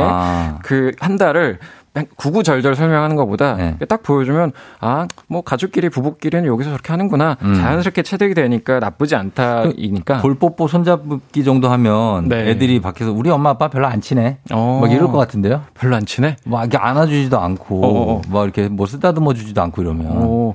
아. 그한 달을 구구절절 설명하는 것보다 네. 딱 보여주면 아 뭐 가족끼리 부부끼리는 여기서 저렇게 하는구나 음. 자연스럽게 체득이 되니까 나쁘지 않다이니까 볼뽀뽀 손잡기 정도 하면 네. 애들이 밖에서 우리 엄마 아빠 별로 안 친해 어. 막 이럴 것 같은데요 별로 안 친해 막 이렇게 안아주지도 않고 어어. 어. 막 이렇게 뭐 쓰다듬어 주지도 않고 이러면 어.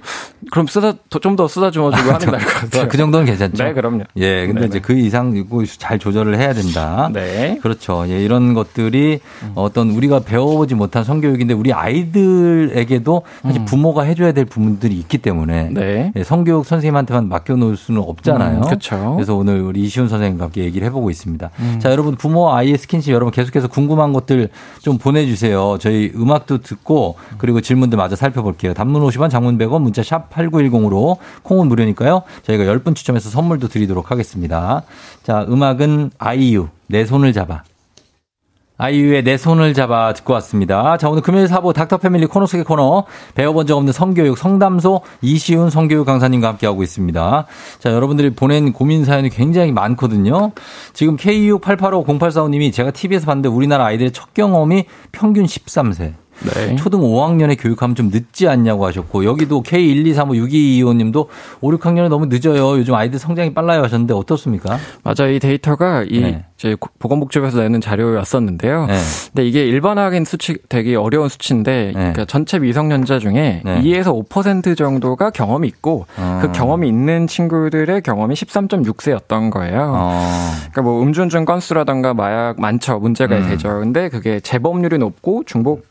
그럼 쓰다 좀 더 쓰다듬어 주고 하는 게 나을 것 같아요 그 정도는 괜찮죠 네 그럼요 예 근데 네네. 이제 그 이상 이거 잘 조절을 해야 된다 네 그렇죠 예 이런 것들이 음. 어떤 우리가 배워보지 못한 성 교육인데 우리 아이들에게도 사실 음. 부모가 해줘야 될 부분들이 있기 때문에 네. 예, 성교육 선생님한테만 맡겨놓을 수는 없잖아요. 음, 그렇죠. 그래서 오늘 우리 이시훈 선생님과 함께 얘기를 해보고 있습니다. 음. 자, 여러분 부모 아이의 스킨십 여러분 계속해서 궁금한 것들 좀 보내주세요. 저희 음악도 듣고 그리고 질문들 마저 살펴볼게요. 단문 50원, 장문 100원, 문자 샵 8910으로 콩은 무료니까요. 저희가 10분 추첨해서 선물도 드리도록 하겠습니다. 자, 음악은 아이유 내 손을 잡아. 아이유의 내 손을 잡아 듣고 왔습니다. 자, 오늘 금요일 사부 닥터 패밀리 코너 속의 코너 배워본 적 없는 성교육 성담소 이시훈 성교육 강사님과 함께하고 있습니다. 자, 여러분들이 보낸 고민 사연이 굉장히 많거든요. 지금 K26885084님이 제가 TV에서 봤는데 우리나라 아이들의 첫 경험이 평균 13세. 네. 초등 5학년에 교육하면 좀 늦지 않냐고 하셨고 여기도 K123562225님도 5, 6학년은 너무 늦어요. 요즘 아이들 성장이 빨라요 하셨는데 어떻습니까? 맞아. 이 데이터가 이 네. 제 보건복지부에서 내는 자료였었는데요. 네. 근데 이게 일반화된 수치 되게 어려운 수치인데 네. 그러니까 전체 미성년자 중에 네. 2에서 5% 정도가 경험이 있고 어. 그 경험이 있는 친구들의 경험이 13.6세였던 거예요. 어. 그러니까 뭐 음주운전 건수라던가 마약 많죠. 문제가 음. 되죠. 근데 그게 재범률이 높고 중복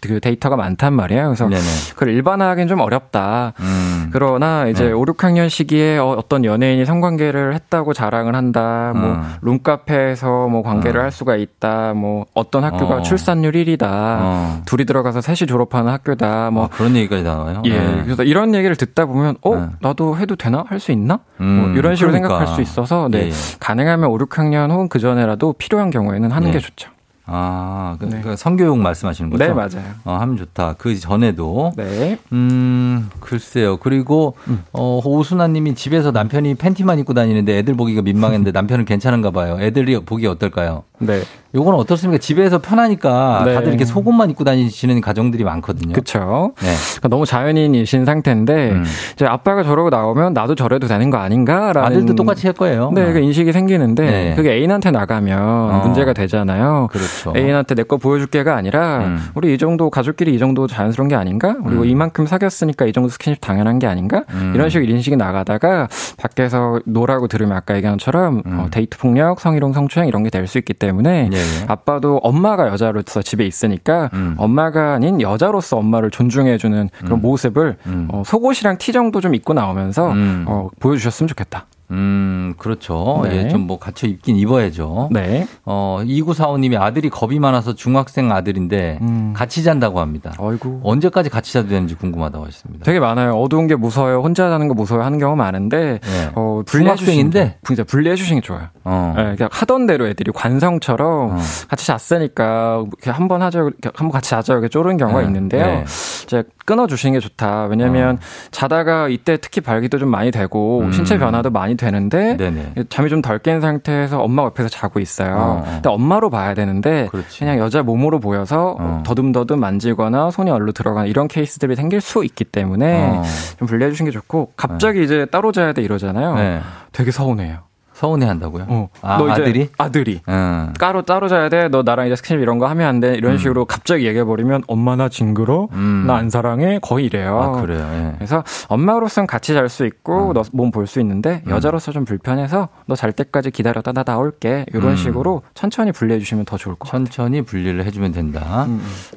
그 데이터가 많단 말이에요. 그래서 네네. 그걸 일반화하기는 좀 어렵다. 음. 그러나 이제 네. 5, 6학년 시기에 어, 어떤 연예인이 성관계를 했다고 자랑을 한다. 뭐 음. 룸카페에서 뭐 관계를 음. 할 수가 있다. 뭐 어떤 학교가 어. 출산율 1위다. 어. 둘이 들어가서 셋이 졸업하는 학교다. 뭐 아, 그런 얘기까지 나와요. 예. 네. 그래서 이런 얘기를 듣다 보면 어 네. 나도 해도 되나 할 수 있나? 뭐 음, 이런 식으로 그러니까. 생각할 수 있어서 네. 예. 가능하면 5, 6학년 혹은 그 전에라도 필요한 경우에는 하는 예. 게 좋죠. 아, 그, 네. 그 성교육 말씀하시는 거죠? 네, 맞아요. 어, 하면 좋다. 그 전에도. 네. 음, 글쎄요. 그리고, 음. 어, 오순아 님이 집에서 남편이 팬티만 입고 다니는데 애들 보기가 민망했는데 남편은 괜찮은가 봐요. 애들이 보기 어떨까요? 네. 요건 어떻습니까? 집에서 편하니까 네. 다들 이렇게 속옷만 입고 다니시는 가정들이 많거든요. 그렇죠. 네. 그러니까 너무 자연인이신 상태인데 음. 이제 아빠가 저러고 나오면 나도 저래도 되는 거 아닌가라는 아들도 똑같이 할 거예요. 네, 그 인식이 생기는데 네. 그게 애인한테 나가면 어. 문제가 되잖아요. 그렇죠. 애인한테 내 거 보여줄게가 아니라 음. 우리 이 정도 가족끼리 이 정도 자연스러운 게 아닌가? 그리고 음. 이만큼 사귀었으니까 이 정도 스킨십 당연한 게 아닌가? 음. 이런 식으로 인식이 나가다가 밖에서 no라고 들으면 아까 얘기한 것처럼 음. 어, 데이트 폭력, 성희롱, 성추행 이런 게 될 수 있기 때문에 예, 예. 아빠도 엄마가 여자로서 집에 있으니까 음. 엄마가 아닌 여자로서 엄마를 존중해주는 그런 음. 모습을 음. 어, 속옷이랑 티 정도 좀 입고 나오면서 음. 어, 보여주셨으면 좋겠다. 음, 그렇죠. 네. 예, 좀 뭐 갖춰 입긴 입어야죠. 네. 어, 2945님이 아들이 겁이 많아서 중학생 아들인데 음. 같이 잔다고 합니다. 아이고. 언제까지 같이 자도 되는지 궁금하다고 하셨습니다. 되게 많아요. 어두운 게 무서워요. 혼자 자는 거 무서워요 하는 경우 많은데 네. 어, 중학생인데 진짜 분리해 주시는 게 좋아요. 어. 네, 그냥 하던 대로 애들이 관성처럼 어. 같이 잤으니까 한번 하자 한번 같이 자자 이렇게 쪼르는 경우가 네. 있는데요. 네. 이제 끊어 주시는 게 좋다. 왜냐면 어. 자다가 이때 특히 발기도 좀 많이 되고 음. 신체 변화도 많이 되는데 네네. 잠이 좀 덜 깬 상태에서 엄마 옆에서 자고 있어요. 어, 어. 근데 엄마로 봐야 되는데 그렇지. 그냥 여자 몸으로 보여서 어. 더듬더듬 만지거나 손이 얼로 들어가는 이런 케이스들이 생길 수 있기 때문에 어. 좀 분리해 주시는 게 좋고 갑자기 네. 이제 따로 자야 돼 이러잖아요. 네. 되게 서운해요. 서운해 한다고요? 어. 아, 너 아들이? 아들이. 음. 따로 따로 자야 돼. 너 나랑 이제 스킨십 이런 거 하면 안 돼. 이런 음. 식으로 갑자기 얘기해 버리면 엄마 나 징그러. 음. 나안 사랑해. 거의 이래요. 아, 그래요. 예. 그래서 엄마로서는 같이 잘 수 있고 음. 너몸 볼 수 있는데 음. 여자로서 좀 불편해서 너 잘 때까지 기다렸다 나 나올게. 이런 음. 식으로 천천히 분리해 주시면 더 좋을 것 같아요. 천천히 분리를 해 주면 된다.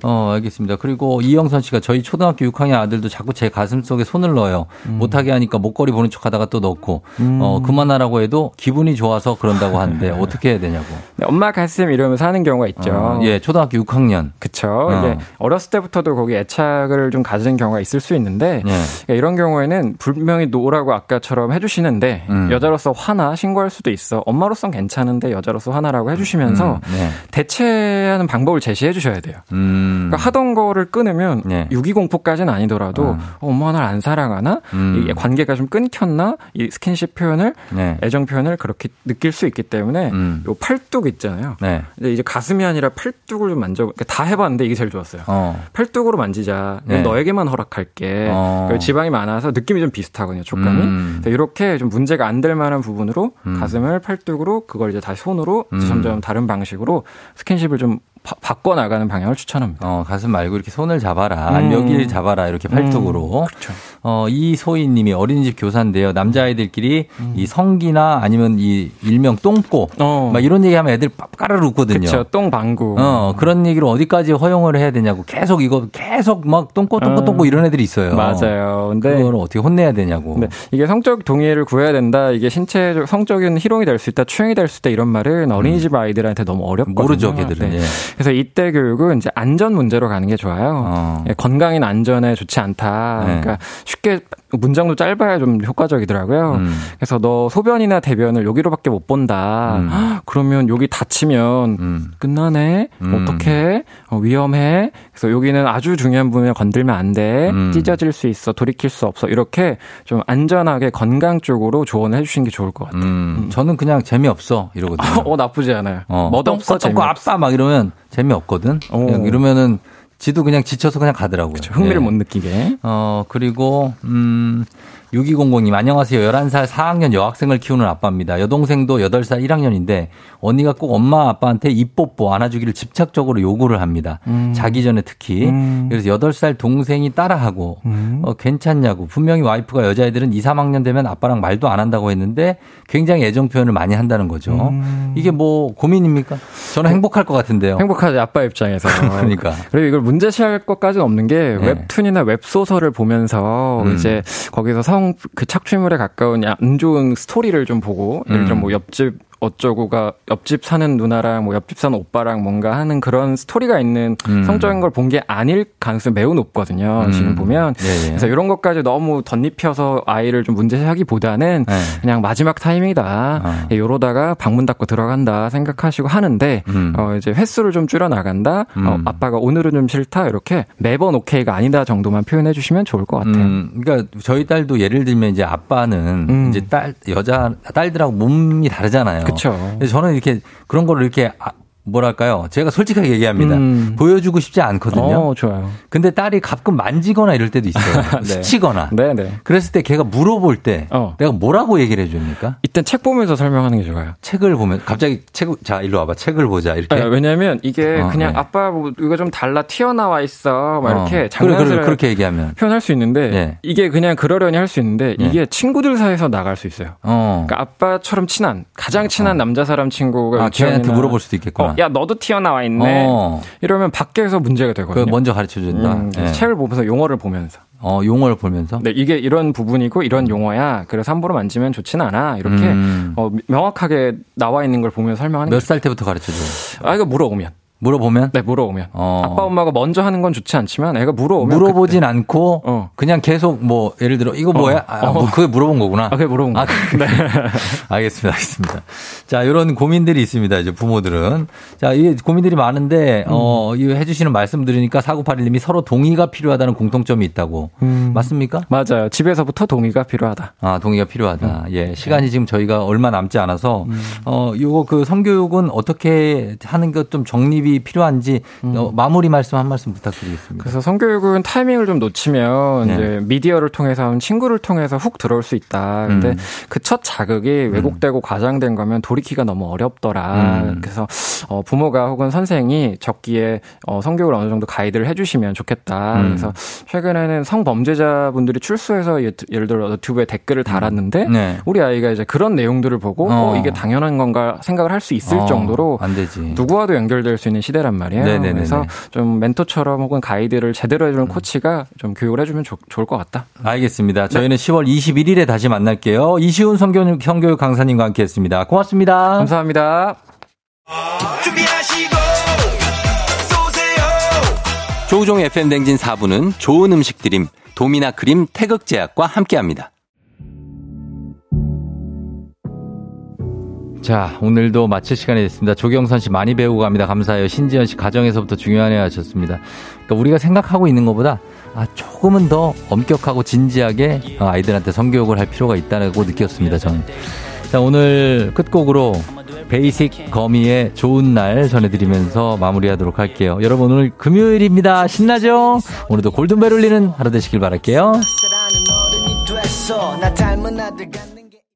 어, 알겠습니다. 그리고 이영선 씨가 저희 초등학교 6학년 아들도 자꾸 제 가슴 속에 손을 넣어요. 못 하게 하니까 목걸이 보는 척 하다가 또 넣고 어, 그만하라고 해도 기분이 좋아서 그런 그런다고 하는데 어떻게 해야 되냐고. 네, 엄마 가슴 이러면서 하는 경우가 있죠. 어, 예, 초등학교 6학년. 그쵸. 어. 이게 어렸을 때부터도 거기 애착을 좀 가지는 경우가 있을 수 있는데 예. 그러니까 이런 경우에는 분명히 no라고 아까처럼 해주시는데 음. 여자로서 화나 신고할 수도 있어. 엄마로선 괜찮은데 여자로서 화나라고 해주시면서 음, 네. 대체하는 방법을 제시해 주셔야 돼요. 음. 그러니까 하던 거를 끊으면 네. 유기공포까지는 아니더라도 어. 어 엄마가 날 안 사랑하나? 음. 이 관계가 좀 끊겼나? 이 스킨십 표현을 네. 애정 표현을 그렇게 느낄 수 있기 때문에 음. 요 팔뚝 있잖아요. 네. 근데 이제 가슴이 아니라 팔뚝을 좀 만져 그러니까 다 해봤는데 이게 제일 좋았어요. 어. 팔뚝으로 만지자. 네. 너에게만 허락할게. 어. 지방이 많아서 느낌이 좀 비슷하거든요. 촉감이. 음. 이렇게 좀 문제가 안 될 만한 부분으로 음. 가슴을 팔뚝으로 그걸 이제 다시 손으로 음. 점점 다른 방식으로 스킨십을 좀 바, 바꿔 나가는 방향을 추천합니다. 어, 가슴 말고 이렇게 손을 잡아라. 음. 여기를 잡아라. 이렇게 팔뚝으로. 음, 그렇죠. 어, 이소희 님이 어린이집 교사인데요. 남자아이들끼리 음. 이 성기나 아니면 이 일명 똥꼬 어. 막 이런 얘기 하면 애들 까르르 웃거든요. 그렇죠. 똥방구. 어, 그런 얘기를 어디까지 허용을 해야 되냐고 계속 이거 계속 막 똥꼬 똥꼬 똥꼬 어. 이런 애들이 있어요. 맞아요. 근데 그걸 어떻게 혼내야 되냐고. 네. 이게 성적 동의를 구해야 된다. 이게 신체적 성적인 희롱이 될 수 있다. 추행이 될 수 있다. 이런 말은 어린이집 음. 아이들한테 너무 어렵거든요. 모르죠, 걔들은. 네. 예. 그래서 이때 교육은 이제 안전 문제로 가는 게 좋아요. 어. 예, 건강인 안전에 좋지 않다. 네. 그러니까 쉽게 문장도 짧아야 좀 효과적이더라고요. 음. 그래서 너 소변이나 대변을 여기로밖에 못 본다. 음. 그러면 여기 다치면 음. 끝나네. 음. 어떻게 어, 위험해. 그래서 여기는 아주 중요한 부분을 건들면 안 돼. 음. 찢어질 수 있어. 돌이킬 수 없어. 이렇게 좀 안전하게 건강 쪽으로 조언을 해주시는 게 좋을 것 같아요. 음. 저는 그냥 재미없어 이러거든요. 어 나쁘지 않아요. 어. 멋없어. 똥꼬 아빠 막 이러면 재미없거든. 그냥 이러면은 지도 그냥 지쳐서 그냥 가더라고요. 그쵸, 흥미를 네. 못 느끼게. 어, 그리고, 음, 6200님, 안녕하세요. 11살 4학년 여학생을 키우는 아빠입니다. 여동생도 8살 1학년인데, 언니가 꼭 엄마 아빠한테 입뽀뽀 안아주기를 집착적으로 요구를 합니다. 음. 자기 전에 특히. 음. 그래서 8살 동생이 따라하고, 음. 어, 괜찮냐고. 분명히 와이프가 여자애들은 2, 3학년 되면 아빠랑 말도 안 한다고 했는데, 굉장히 애정 표현을 많이 한다는 거죠. 음. 이게 뭐 고민입니까? 저는 행복할 것 같은데요. 행복하지, 아빠 입장에서. 그러니까. 그리고 이걸 문제시할 것까지는 없는 게, 네. 웹툰이나 웹소설을 보면서, 음. 이제 거기서 성 여성 그 착취물에 가까운 안 좋은 스토리를 좀 보고 예를 들어 뭐 음. 옆집 어쩌고가 옆집 사는 누나랑 뭐 옆집 사는 오빠랑 뭔가 하는 그런 스토리가 있는 음. 성적인 걸 본 게 아닐 가능성이 매우 높거든요. 음. 지금 보면. 예, 예. 그래서 이런 것까지 너무 덧입혀서 아이를 좀 문제하기보다는 예. 그냥 마지막 타이밍이다. 어. 예, 요러다가 방문 닫고 들어간다 생각하시고 하는데 음. 어 이제 횟수를 좀 줄여 나간다. 어, 음. 어, 아빠가 오늘은 좀 싫다. 이렇게 매번 오케이가 아니다 정도만 표현해 주시면 좋을 것 같아요. 음, 그러니까 저희 딸도 예를 들면 이제 아빠는 음. 이제 딸 여자 딸들하고 몸이 다르잖아요. 그렇죠. 저는 이렇게 그런 거를 이렇게 아, 뭐랄까요? 제가 솔직하게 얘기합니다. 음. 보여주고 싶지 않거든요. 어, 좋아요. 근데 딸이 가끔 만지거나 이럴 때도 있어요. 네. 스치거나. 네, 네. 그랬을 때 걔가 물어볼 때 어. 내가 뭐라고 얘기를 해줍니까? 이때 책 보면서 설명하는 게 좋아요. 책을 보면 갑자기 책, 자 일로 와봐. 책을 보자 이렇게. 아, 왜냐하면 이게 어, 그냥 네. 아빠 뭐 이거 좀 달라 튀어나와 있어 막 이렇게 장난스럽게 그렇게 얘기하면 표현할 수 있는데 네. 이게 그냥 그러려니 할 수 있는데 네. 이게 친구들 사이에서 나갈 수 있어요. 어. 그러니까 아빠처럼 친한 가장 친한 어. 남자 사람 친구가 아, 걔한테 물어볼 수도 있겠구나. 어, 야 너도 튀어나와 있네. 어. 이러면 밖에서 문제가 되거든요. 먼저 가르쳐 준다. 음, 네. 책을 보면서 용어를 보면서. 어, 용어를 보면서? 네, 이게 이런 부분이고 이런 용어야. 그래서 함부로 만지면 좋진 않아. 이렇게 음. 어, 명확하게 나와 있는 걸 보면 설명하는 몇 살 때부터 가르쳐 줘요? 아, 이거 물어보면. 물어보면? 네, 물어보면. 어. 아빠 엄마가 먼저 하는 건 좋지 않지만 애가 물어보면 물어보진 그때. 않고 어. 그냥 계속 뭐 예를 들어 이거 뭐야? 어. 아, 뭐 그게 물어본 거구나. 아, 그게 물어본 거. 아, 네. 알겠습니다. 알겠습니다. 자, 이런 고민들이 있습니다. 이제 부모들은. 자, 이 고민들이 많은데 음. 어, 이 해 주시는 말씀 들으니까 4981님이 서로 동의가 필요하다는 공통점이 있다고. 음. 맞습니까? 맞아요. 집에서부터 동의가 필요하다. 아, 동의가 필요하다. 음. 예. 시간이 지금 저희가 얼마 남지 않아서 음. 어, 요거 그 성교육은 어떻게 하는 것 좀 정립이 연습이 필요한지 음. 어, 마무리 말씀 한 말씀 부탁드리겠습니다. 그래서 성교육은 타이밍을 좀 놓치면 네. 이제 미디어를 통해서 친구를 통해서 훅 들어올 수 있다. 근데 음. 그첫 자극이 음. 왜곡되고 과장된 거면 돌이키가 너무 어렵더라. 음. 그래서 어, 부모가 혹은 선생이 적기에 어, 성교육을 어느 정도 가이드를 해주시면 좋겠다. 음. 그래서 최근에는 성범죄자분들이 출소해서 예, 예를 들어 유튜브에 댓글을 달았는데 네. 우리 아이가 이제 그런 내용들을 보고 어, 어 이게 당연한 건가 생각을 할 수 있을 어, 정도로 누구와도 연결될 수 있는 시대란 말이에요. 네네네네. 그래서 좀 멘토처럼 혹은 가이드를 제대로 해주는 음. 코치가 좀 교육을 해주면 조, 좋을 것 같다. 알겠습니다. 저희는 네. 10월 21일에 다시 만날게요. 이시훈 성교육, 성교육 강사님과 함께했습니다. 고맙습니다. 감사합니다. 조우종 FM 댕진 4부는 좋은 음식 드림 도미나 크림 태극제약과 함께합니다. 자, 오늘도 마칠 시간이 됐습니다. 조경선 씨 많이 배우고 갑니다. 감사해요. 신지연 씨 가정에서부터 중요하네요 하셨습니다. 그러니까 우리가 생각하고 있는 것보다 아, 조금은 더 엄격하고 진지하게 아이들한테 성교육을 할 필요가 있다고 느꼈습니다. 저는. 자, 오늘 끝곡으로 베이식 거미의 좋은 날 전해드리면서 마무리하도록 할게요. 여러분 오늘 금요일입니다. 신나죠? 오늘도 골든벨 울리는 하루 되시길 바랄게요.